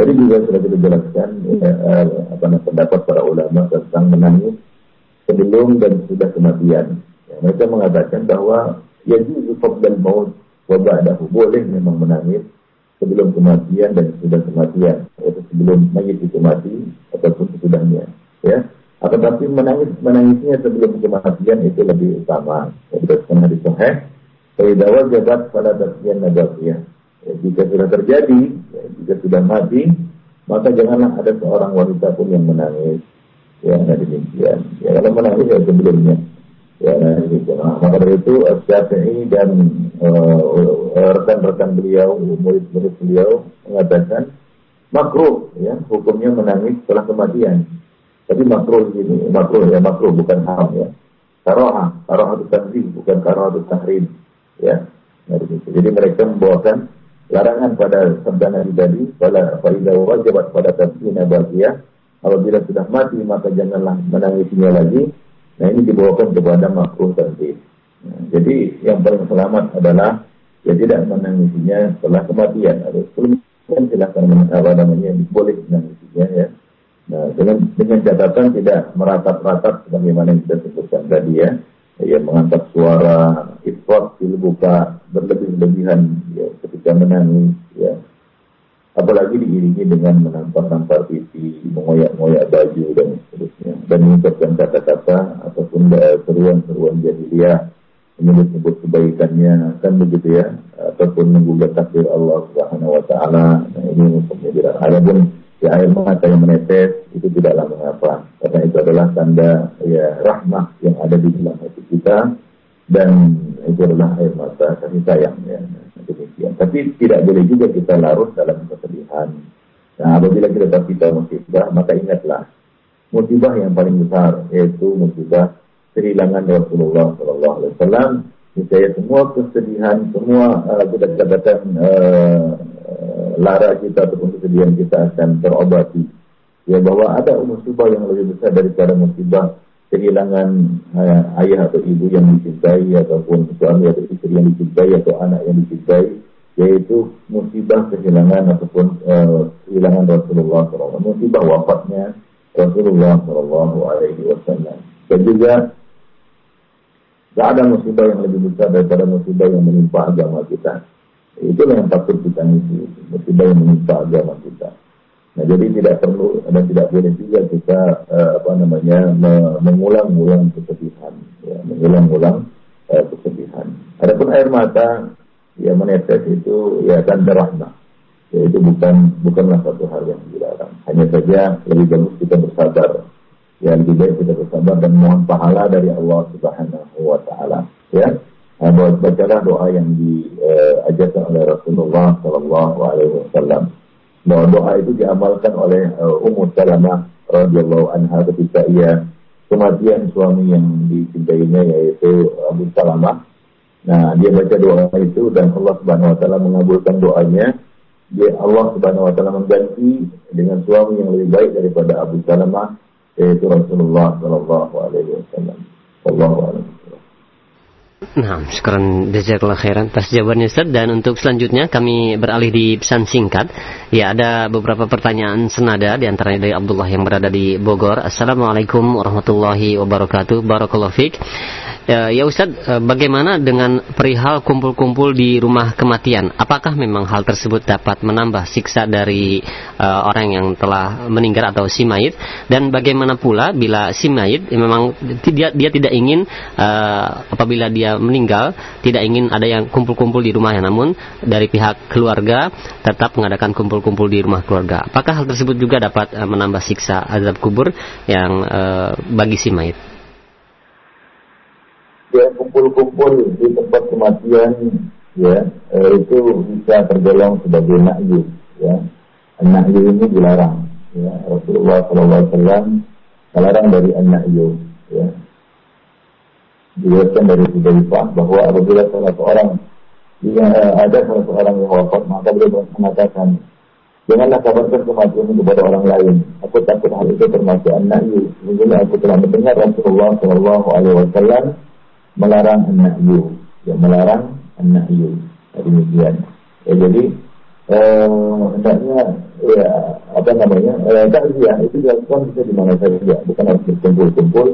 Tadi juga sudah kita jelaskan ya, eh, apa namanya pendapat para ulama tentang menangis sebelum dan sudah kematian. Ya, mereka mengatakan bahwa ya dan maut wa ba'dahu boleh memang menangis sebelum kematian dan sudah kematian, yaitu sebelum mayit itu mati ataupun sesudahnya ya. Akan tapi menangis menangisnya sebelum kematian itu lebih utama. Berdasarkan hadis sahih Faidah jabat pada tasbihan nabawiyah. Ya, jika sudah terjadi ya, jika sudah mati maka janganlah ada seorang wanita pun yang menangis. Ya nah demikian. Ya kalau menangis ya sebelumnya. Ya, gitu. Nah, maka dari itu Syafi'i dan uh, rekan-rekan beliau, murid-murid beliau mengatakan makruh ya hukumnya menangis setelah kematian. Tapi makruh ini makruh ya makruh bukan haram ya. Karoha, karoha itu tanzih bukan karoha itu tahrim ya. Jadi mereka membawakan larangan pada sabda Nabi tadi, pada faidah wajibat pada tafsirnya bahagia, apabila sudah mati maka janganlah menangisnya lagi Nah ini dibawakan kepada makruh tadi. Nah, jadi yang paling selamat adalah ya tidak menangisinya setelah kematian. Atau sebelum kan silahkan apa namanya boleh menangisinya ya. Nah dengan dengan catatan tidak meratap-ratap sebagaimana yang kita sebutkan tadi ya. Ya mengangkat suara ifrat buka berlebih-lebihan ya ketika menangis ya apalagi diiringi dengan menampar-nampar pipi, mengoyak-ngoyak baju dan seterusnya, dan mengucapkan kata-kata ataupun seruan-seruan jahiliyah menyebut-nyebut kebaikannya, kan begitu ya, ataupun menggugat takdir Allah Subhanahu Wa Taala. Nah ini tidak. Adapun ya air mata yang menetes itu tidaklah mengapa, karena itu adalah tanda ya rahmah yang ada di dalam hati kita dan itu adalah air mata kasih sayang ya demikian. Tapi tidak boleh juga kita larut dalam kesedihan. Nah, apabila kita tertimpa musibah, maka ingatlah musibah yang paling besar yaitu musibah kehilangan Rasulullah Shallallahu Alaihi Wasallam. Misalnya semua kesedihan, semua uh, kita katakan uh, lara kita ataupun kesedihan kita akan terobati. Ya bahwa ada musibah yang lebih besar daripada musibah kehilangan uh, ayah atau ibu yang dicintai ataupun suami atau istri yang dicintai atau anak yang dicintai yaitu musibah kehilangan ataupun uh, kehilangan Rasulullah SAW musibah wafatnya Rasulullah SAW dan juga tidak ada musibah yang lebih besar daripada musibah yang menimpa agama kita itulah yang patut kita isi musibah yang menimpa agama kita Nah, jadi tidak perlu dan tidak boleh juga kita uh, apa namanya mengulang-ulang kesedihan, ya, mengulang-ulang uh, kesedihan. Adapun air mata ya menetes itu ya tanda rahmah. Ya, itu bukan bukanlah satu hal yang dilarang. Hanya saja lebih bagus kita bersabar. Ya lebih baik kita bersabar dan mohon pahala dari Allah Subhanahu wa taala. Ya. Nah, bacalah doa yang diajarkan oleh Rasulullah Shallallahu alaihi wasallam bahwa doa itu diamalkan oleh uh, Ummu Salamah radhiyallahu anha ketika ia kematian suami yang dicintainya yaitu Abu Salamah. Nah, dia baca doa itu dan Allah Subhanahu wa taala mengabulkan doanya. Dia Allah Subhanahu wa taala mengganti dengan suami yang lebih baik daripada Abu Salamah yaitu Rasulullah sallallahu alaihi wasallam. Wallahu a'lam. Nah, sekarang jazakallah khairan atas jawabannya Ustaz dan untuk selanjutnya kami beralih di pesan singkat. Ya, ada beberapa pertanyaan senada di antaranya dari Abdullah yang berada di Bogor. Assalamualaikum warahmatullahi wabarakatuh. Barakallahu fiik. Ya, ya Ustadz, eh, bagaimana dengan perihal kumpul-kumpul di rumah kematian? Apakah memang hal tersebut dapat menambah siksa dari uh, orang yang telah meninggal atau si mayit? Dan bagaimana pula bila si mayit memang dia, dia tidak ingin uh, apabila dia meninggal tidak ingin ada yang kumpul-kumpul di rumahnya, namun dari pihak keluarga tetap mengadakan kumpul-kumpul di rumah keluarga. Apakah hal tersebut juga dapat uh, menambah siksa azab kubur yang uh, bagi si mayit? Ya kumpul-kumpul di tempat kematian ya eh, itu bisa tergolong sebagai nakyu ya ini dilarang ya Rasulullah SAW melarang dari nakyu ya diriwayatkan dari Hudzaifah bahwa apabila salah seorang eh, ada salah seorang yang wafat maka beliau mengatakan Janganlah kabarkan kematian kepada orang lain. Aku takut hal itu termasuk an-nahyu. Sesungguhnya aku telah mendengar Rasulullah Shallallahu Alaihi Wasallam melarang an-nahyu, ya melarang an-nahyu. Demikian. Ya, jadi eh, hendaknya ya apa namanya eh, takziah itu dilakukan bisa di mana saja, bukan harus berkumpul-kumpul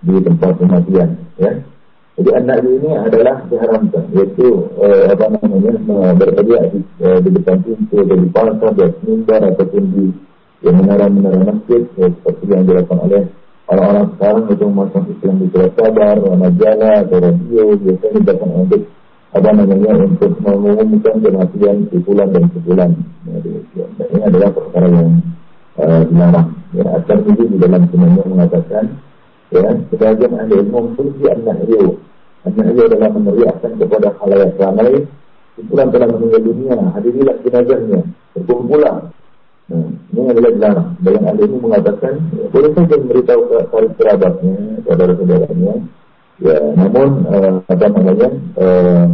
di tempat kematian. Ya. Jadi anak ini adalah diharamkan, yaitu eh, apa namanya bersedia di, eh, di depan pintu, di pasar, di mimbar ataupun di yang menara-menara masjid, ya, seperti yang dilakukan oleh orang-orang sekarang itu masuk Islam di surat kabar, majalah atau radio biasanya datang untuk apa namanya untuk mengumumkan kematian sebulan dan sebulan. Ya, nah, ini adalah perkara yang uh, dilarang. Ya, akan itu di dalam semuanya mengatakan Ya, sebagian ahli ilmu meneliti an-nahyu. An-nahyu adalah meneriakkan kepada halayak ramai Kumpulan telah meninggal dunia, hadirilah jenazahnya, berkumpulan. Nah, ini adalah dilarang. Dalam hal ini mengatakan, ya, boleh saja memberitahu ke kerabatnya, saudara-saudaranya. Ya, namun uh, apa namanya, uh,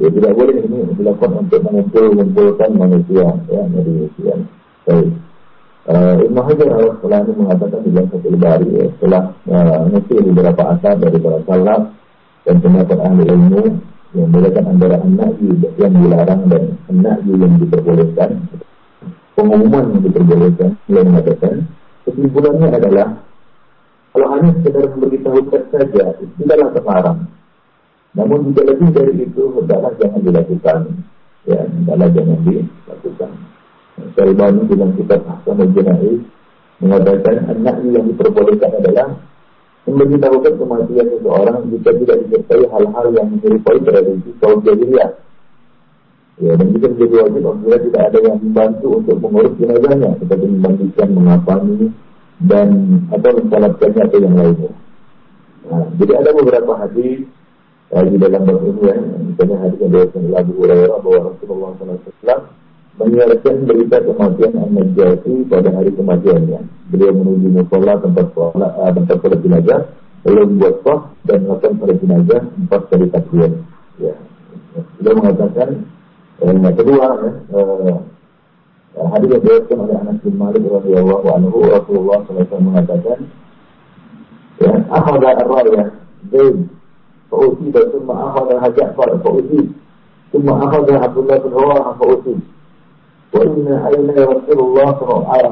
ya tidak boleh ini dilakukan untuk mengumpul-mengumpulkan manusia, ya, manusia. Baik. Uh, Ibn Hajar al-Asqalani mengatakan di dalam satu bari ya, setelah uh, beberapa asal dari para salaf dan pendapat ahli ilmu yang membedakan antara anak yang dilarang dan anak yang diperbolehkan pengumuman yang diperbolehkan yang mengatakan kesimpulannya adalah kalau hanya sekedar memberitahukan saja itu tidaklah terlarang namun jika lebih dari itu hendaklah jangan dilakukan. Ya hendaklah jangan dilakukan. Syaribani dalam kitab Ahkamul Jenais mengatakan anak yang diperbolehkan adalah memberitahukan kematian seseorang jika tidak disertai hal-hal yang menyerupai tradisi kaum jahiliyah. Ya, dan jika menjadi wajib apabila tidak ada yang membantu untuk mengurus jenazahnya, seperti membantukan mengapani dan atau mensalatkannya atau yang lainnya. Nah, jadi ada beberapa hadis uh, di dalam bab ini ya, misalnya hadis yang dari Abu Hurairah bahwa Rasulullah SAW menyiarkan berita kematian An-Najati pada hari kematiannya. Beliau menuju musola tempat sholat, uh, tempat sholat jenazah, lalu membuat sah dan melakukan pada jenazah empat kali takbir. Ya. Beliau mengatakan eh, yang kedua eh, hadis yang diriwayatkan oleh Anas bin Malik radhiyallahu anhu Rasulullah SAW mengatakan ya akhadha ar-raya Zaid fa'uti dan summa akhadha Hajjafar fa'uti summa akhadha Abdullah bin Rawaha fa'uti وإن عيني رسول الله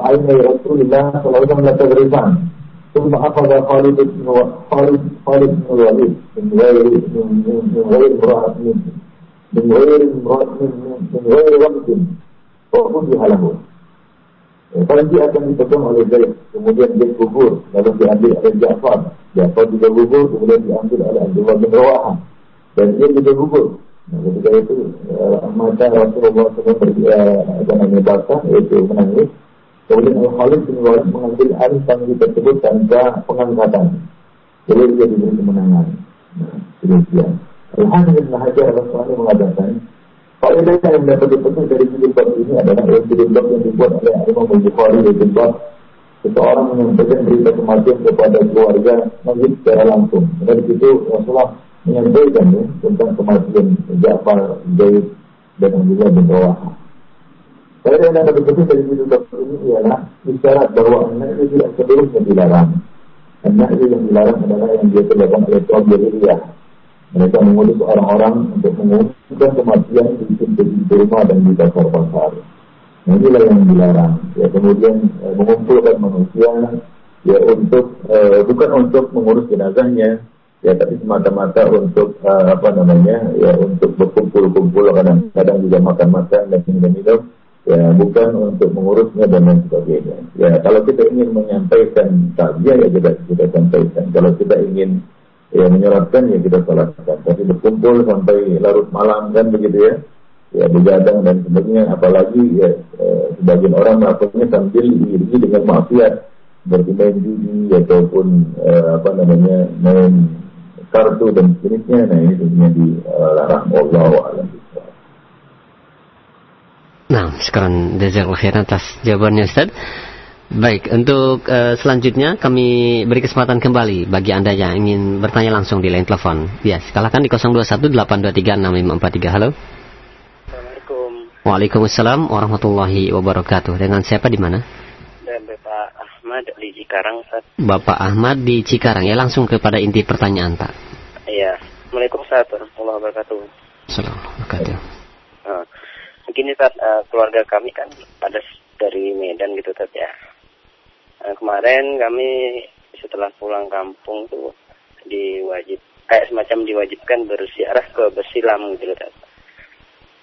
عيني رسول الله صلى الله عليه وسلم لتغرفان ثم أخذ خالد بن خالد خالد بن الوليد من غير من غير امرأة من غير امرأة من غير وقت وفتح له Kalau dia akan dipegang oleh Zaid, kemudian dia gugur, lalu diambil oleh Ja'far. Ja'far juga gugur, kemudian diambil oleh Abdullah bin Rawahah. Dan dia juga gugur. Nah, ketika itu uh, mata Rasulullah SAW uh, namanya basah, yaitu menangis. Kemudian Al-Khalid bin Walid mengambil alih tanggung tersebut tanpa pengangkatan. Jadi dia diberi kemenangan. Nah, demikian. Al-Hafiz bin Hajar Al-Asqalani mengatakan, Faedah yang dapat dipetik dari jilbab ini adalah jilbab yang dibuat oleh Imam Al-Bukhari jilbab seseorang menyampaikan berita kematian kepada keluarga masjid secara langsung. Dari situ Rasulullah menyampaikan ya, tentang kematian Ja'far, Zaid, dan juga bin Rawaha. Saya yang dapat betul dari dokter ini ialah isyarat bahwa anak itu tidak seluruhnya dilarang. Anak itu yang dilarang adalah yang dia terlakukan oleh kaum Jahiliyah. Mereka mengutus orang-orang untuk mengumumkan kematian di pintu-pintu rumah dan di pasar-pasar. Nah, inilah yang dilarang. Ya, kemudian eh, mengumpulkan manusia ya untuk eh, bukan untuk mengurus jenazahnya, ya tapi semata-mata untuk uh, apa namanya ya untuk berkumpul-kumpul kadang-kadang juga makan-makan dan minum-minum ya bukan untuk mengurusnya dan lain sebagainya ya kalau kita ingin menyampaikan takziah ya kita kita sampaikan kalau kita ingin ya menyolatkan ya kita salatkan tapi berkumpul sampai larut malam kan begitu ya ya begadang dan sebagainya apalagi ya eh, sebagian orang melakukannya sambil diiringi dengan maksiat seperti main judi ataupun eh, apa namanya main kartu dan sejenisnya. Nah ini tentunya dilarang Allah alam. Nah, sekarang jazakallahu khairan atas jawabannya Ustaz. Baik, untuk uh, selanjutnya kami beri kesempatan kembali bagi Anda yang ingin bertanya langsung di line telepon. Ya, silakan di 0218236543. Halo. Assalamualaikum. Waalaikumsalam warahmatullahi wabarakatuh. Dengan siapa di mana? Ahmad di Cikarang, Ustaz. Bapak Ahmad di Cikarang, ya langsung kepada inti pertanyaan, Pak. Iya. Assalamualaikum warahmatullahi wabarakatuh. Assalamualaikum warahmatullahi uh, Begini, Ustaz, uh, keluarga kami kan ada dari Medan gitu, Ustaz, ya. Uh, kemarin kami setelah pulang kampung tuh diwajib kayak semacam diwajibkan bersiarah ke Besilam gitu, Ustaz.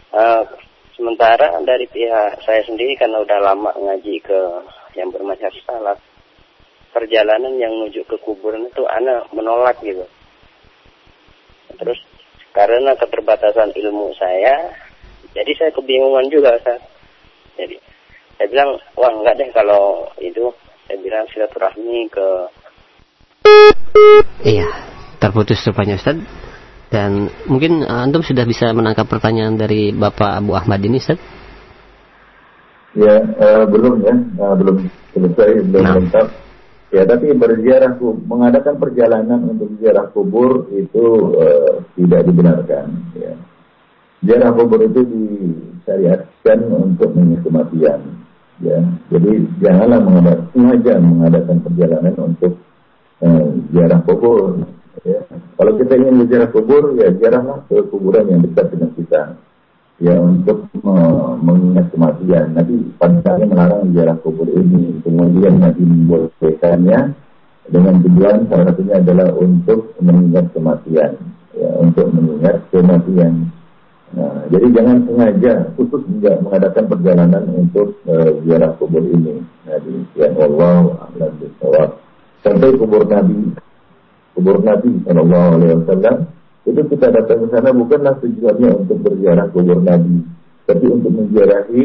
Uh, sementara dari pihak saya sendiri karena udah lama ngaji ke yang bermacam salat perjalanan yang menuju ke kuburan itu anak menolak gitu. Terus karena keterbatasan ilmu saya jadi saya kebingungan juga saya jadi saya bilang wah enggak deh kalau itu saya bilang silaturahmi ke Iya, terputus rupanya Ustaz. Dan mungkin uh, antum sudah bisa menangkap pertanyaan dari Bapak Abu Ahmad ini Ustaz? Ya, uh, belum ya, uh, belum selesai, belum nah. lengkap. Ya, tapi berziarah mengadakan perjalanan untuk ziarah kubur itu uh, tidak dibenarkan. Ya. Ziarah kubur itu disyariatkan untuk mengingat kematian. Ya, jadi janganlah mengadakan sengaja mengadakan perjalanan untuk ziarah kubur. Ya. Kalau kita ingin ziarah kubur, ya ziarahlah ke kuburan yang dekat dengan kita ya untuk mengingat kematian. Nabi pada melarang ziarah kubur ini. Kemudian Nabi membolehkannya dengan tujuan salah satunya adalah untuk mengingat kematian, ya, untuk mengingat kematian. Nah, jadi jangan sengaja khusus juga mengadakan perjalanan untuk uh, kubur ini. Nah, demikian Allah a'lam bishawab. Sampai kubur Nabi, kubur Nabi Shallallahu Alaihi Wasallam itu kita datang ke sana bukanlah tujuannya untuk berziarah kubur Nabi, tapi untuk menziarahi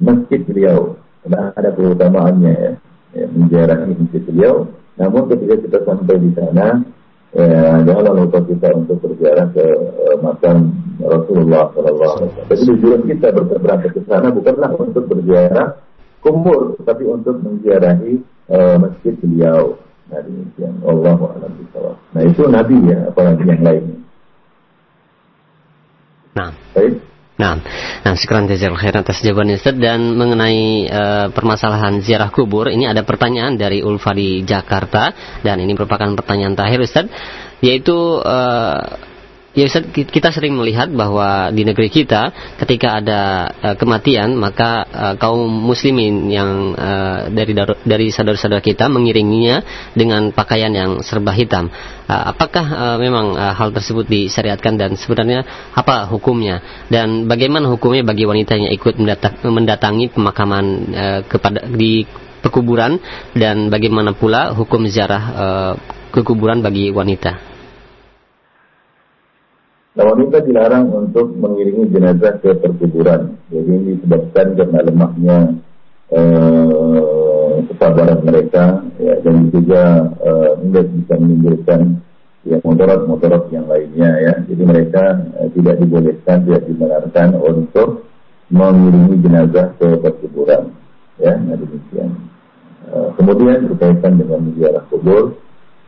masjid beliau. Karena ada keutamaannya ya, ya menziarahi masjid beliau. Namun ketika kita sampai di sana, ya, janganlah lupa kita untuk berziarah ke uh, makam Rasulullah SAW. Jadi tujuan kita berangkat ke sana bukanlah untuk berziarah kubur, tapi untuk menziarahi uh, masjid beliau. Nah demikian Allah. Nah itu Nabi ya, apalagi yang lainnya. Nah. Baik. Nah, nah sekarang jazakallahu khairan atas jawabannya Ustaz. Dan mengenai uh, permasalahan ziarah kubur ini ada pertanyaan dari Ulfa di Jakarta. Dan ini merupakan pertanyaan terakhir Ustaz yaitu uh, Ya kita sering melihat bahwa di negeri kita ketika ada uh, kematian maka uh, kaum muslimin yang uh, dari dari saudara-saudara kita mengiringinya dengan pakaian yang serba hitam. Uh, apakah uh, memang uh, hal tersebut disyariatkan dan sebenarnya apa hukumnya dan bagaimana hukumnya bagi wanita yang ikut mendatangi pemakaman uh, kepada di pekuburan dan bagaimana pula hukum ziarah uh, kekuburan bagi wanita? Nah wanita dilarang untuk mengiringi jenazah ke perkuburan. Jadi ini disebabkan karena lemahnya eh, kesabaran mereka ya, dan juga eh, tidak bisa menimbulkan ya motorat-motorat yang lainnya ya. Jadi mereka eh, tidak dibolehkan, tidak dibenarkan untuk mengiringi jenazah ke perkuburan. Ya, nah demikian. Eh, kemudian berkaitan dengan ziarah kubur,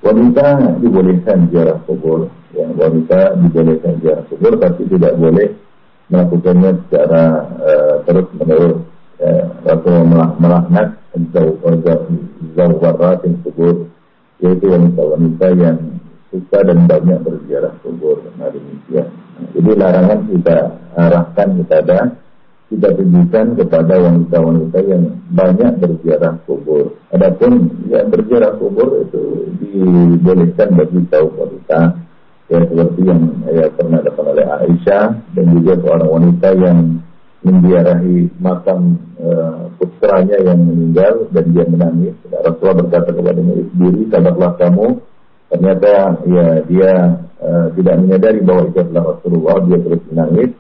wanita dibolehkan ziarah kubur. Yang wanita dibolehkan ziarah kubur tapi tidak boleh melakukannya secara uh, terus menerus ya, atau melaknat zawarat yang kubur yaitu wanita-wanita yang suka dan banyak berziarah kubur. Nah demikian. Jadi larangan kita arahkan kepada kita tunjukkan kepada wanita-wanita yang banyak berziarah kubur. Adapun yang berziarah kubur itu dibolehkan bagi kaum wanita ya seperti yang ya pernah dapat oleh Aisyah dan juga seorang wanita yang menziarahi makam uh, putranya yang meninggal dan dia menangis. Rasulullah berkata kepada sendiri, sabarlah kamu. Ternyata ya dia uh, tidak menyadari bahwa itu adalah Rasulullah. Dia terus menangis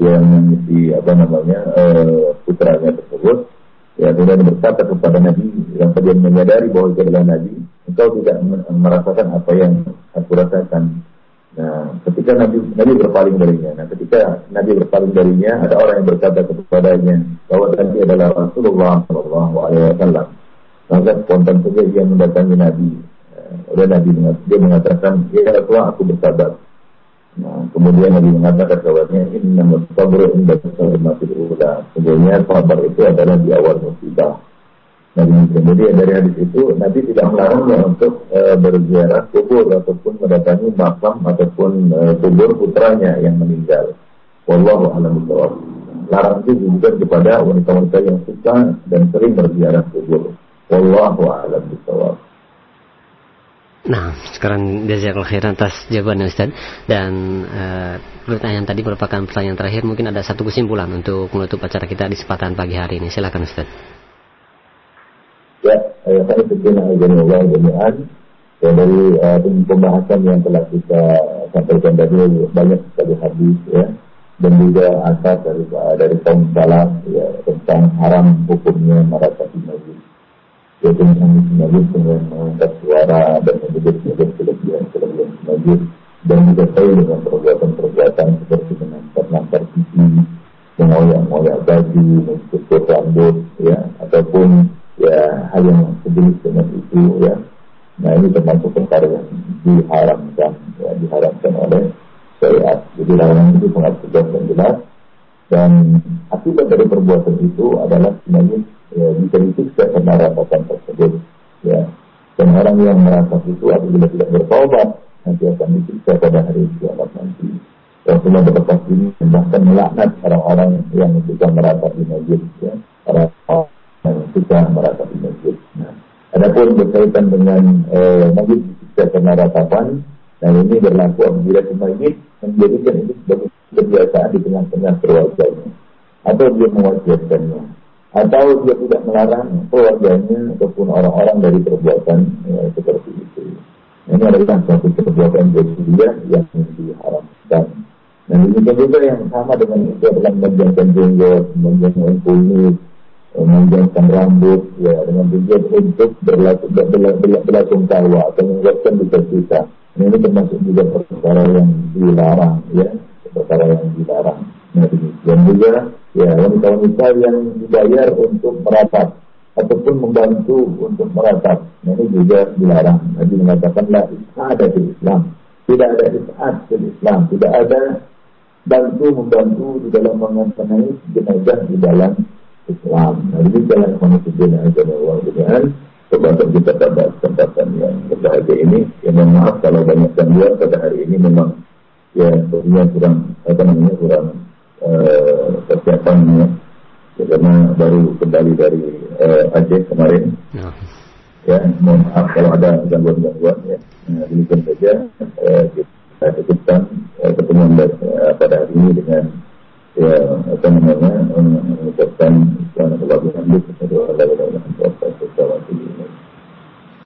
yang mengisi apa namanya uh, putranya tersebut. Ya kemudian berkata kepada Nabi yang dia menyadari bahwa itu adalah Nabi, engkau tidak merasakan apa yang aku rasakan Nah, ketika Nabi Nabi berpaling darinya, nah ketika Nabi berpaling darinya, ada orang yang berkata kepadanya bahwa Nabi adalah Rasulullah Shallallahu Alaihi Wasallam. Maka spontan saja ia mendatangi Nabi. Udah Nabi dia mengatakan, ya Rasulullah aku bersabar. Nah, kemudian Nabi mengatakan kepadanya, Inna mustabru inda masih ula. Sebenarnya sabar itu adalah di awal musibah. Nabi kemudian dari hadis itu Nabi tidak melarangnya untuk e, berziarah kubur ataupun mendatangi makam ataupun e, kubur putranya yang meninggal. Wallahu a'lam bishawab. Larang itu juga kepada wanita-wanita yang suka dan sering berziarah kubur. Wallahu a'lam bishawab. Nah, sekarang jazakallahu khairan atas jawabannya Ustaz. Dan e, pertanyaan tadi merupakan pertanyaan terakhir. Mungkin ada satu kesimpulan untuk menutup acara kita di kesempatan pagi hari ini. Silakan Ustaz. Ya, saya jami'an ya, dari uh, pembahasan yang telah kita sampaikan tadi banyak sekali hadis ya dan juga asas dari dari kaum ya tentang haram hukumnya meratapi majlis yaitu majlis dengan mengangkat suara dan menyebut-nyebut kelebihan-kelebihan majid dan disertai dengan perbuatan-perbuatan seperti menangkap-nangkap gigi, mengoyak-ngoyak baju, mencukur rambut, ya, ataupun ya hal yang sejenis dengan itu, ya. Nah ini termasuk perkara yang diharamkan, ya, diharamkan oleh syariat. Jadi larangan itu sangat tegas dan jelas. Dan akibat dari perbuatan itu adalah sebenarnya ya, bisa disiksa karena rasakan tersebut. Ya. Dan orang yang merasa itu apabila tidak bertobat nanti akan disiksa pada hari kiamat nanti. Rasulullah berlepas ini bahkan melaknat orang-orang yang suka meratapi masjid, ya. orang yang suka meratapi masjid. Nah, adapun berkaitan dengan eh, masjid disiksa karena ratapan, dan ini berlaku apabila si masjid menjadikan ini sebagai kebiasaan di tengah-tengah keluarganya, atau dia mewajarkannya, atau dia tidak melarang keluarganya ataupun orang-orang dari perbuatan ya, seperti itu. Ini adalah suatu perbuatan jahiliyah yang diharamkan. Dan demikian juga yang sama dengan itu adalah menjangan jenggot, menjangan kulit, menjangan rambut, ya dengan tujuan untuk berlaku tawa atau menguatkan duka cita. Ini termasuk juga perkara yang dilarang, ya perkara yang dilarang. Nah, dan juga ya wanita-wanita yang dibayar untuk merapat ataupun membantu untuk meratap. Nah, ini juga dilarang. Nabi mengatakan la ada di Islam. Tidak ada is'ad di Islam. Tidak ada bantu membantu di dalam mengenai jenazah di dalam Islam. Nah, ini jalan manusia jenazah Allah dengan Sebab kita pada kesempatan yang berbahagia ini, yang mohon maaf kalau banyak gangguan pada hari ini memang ya kurang apa namanya kurang uh, persiapan ya karena baru kembali dari uh, Aceh kemarin. Ya. ya, mohon maaf kalau ada gangguan-gangguan ya. Nah, demikian saja uh, kita cukupkan uh, pertemuan uh, pada hari ini dengan ya apa namanya mengucapkan subhanallah wa bihamdihi asyhadu an la ilaha illa anta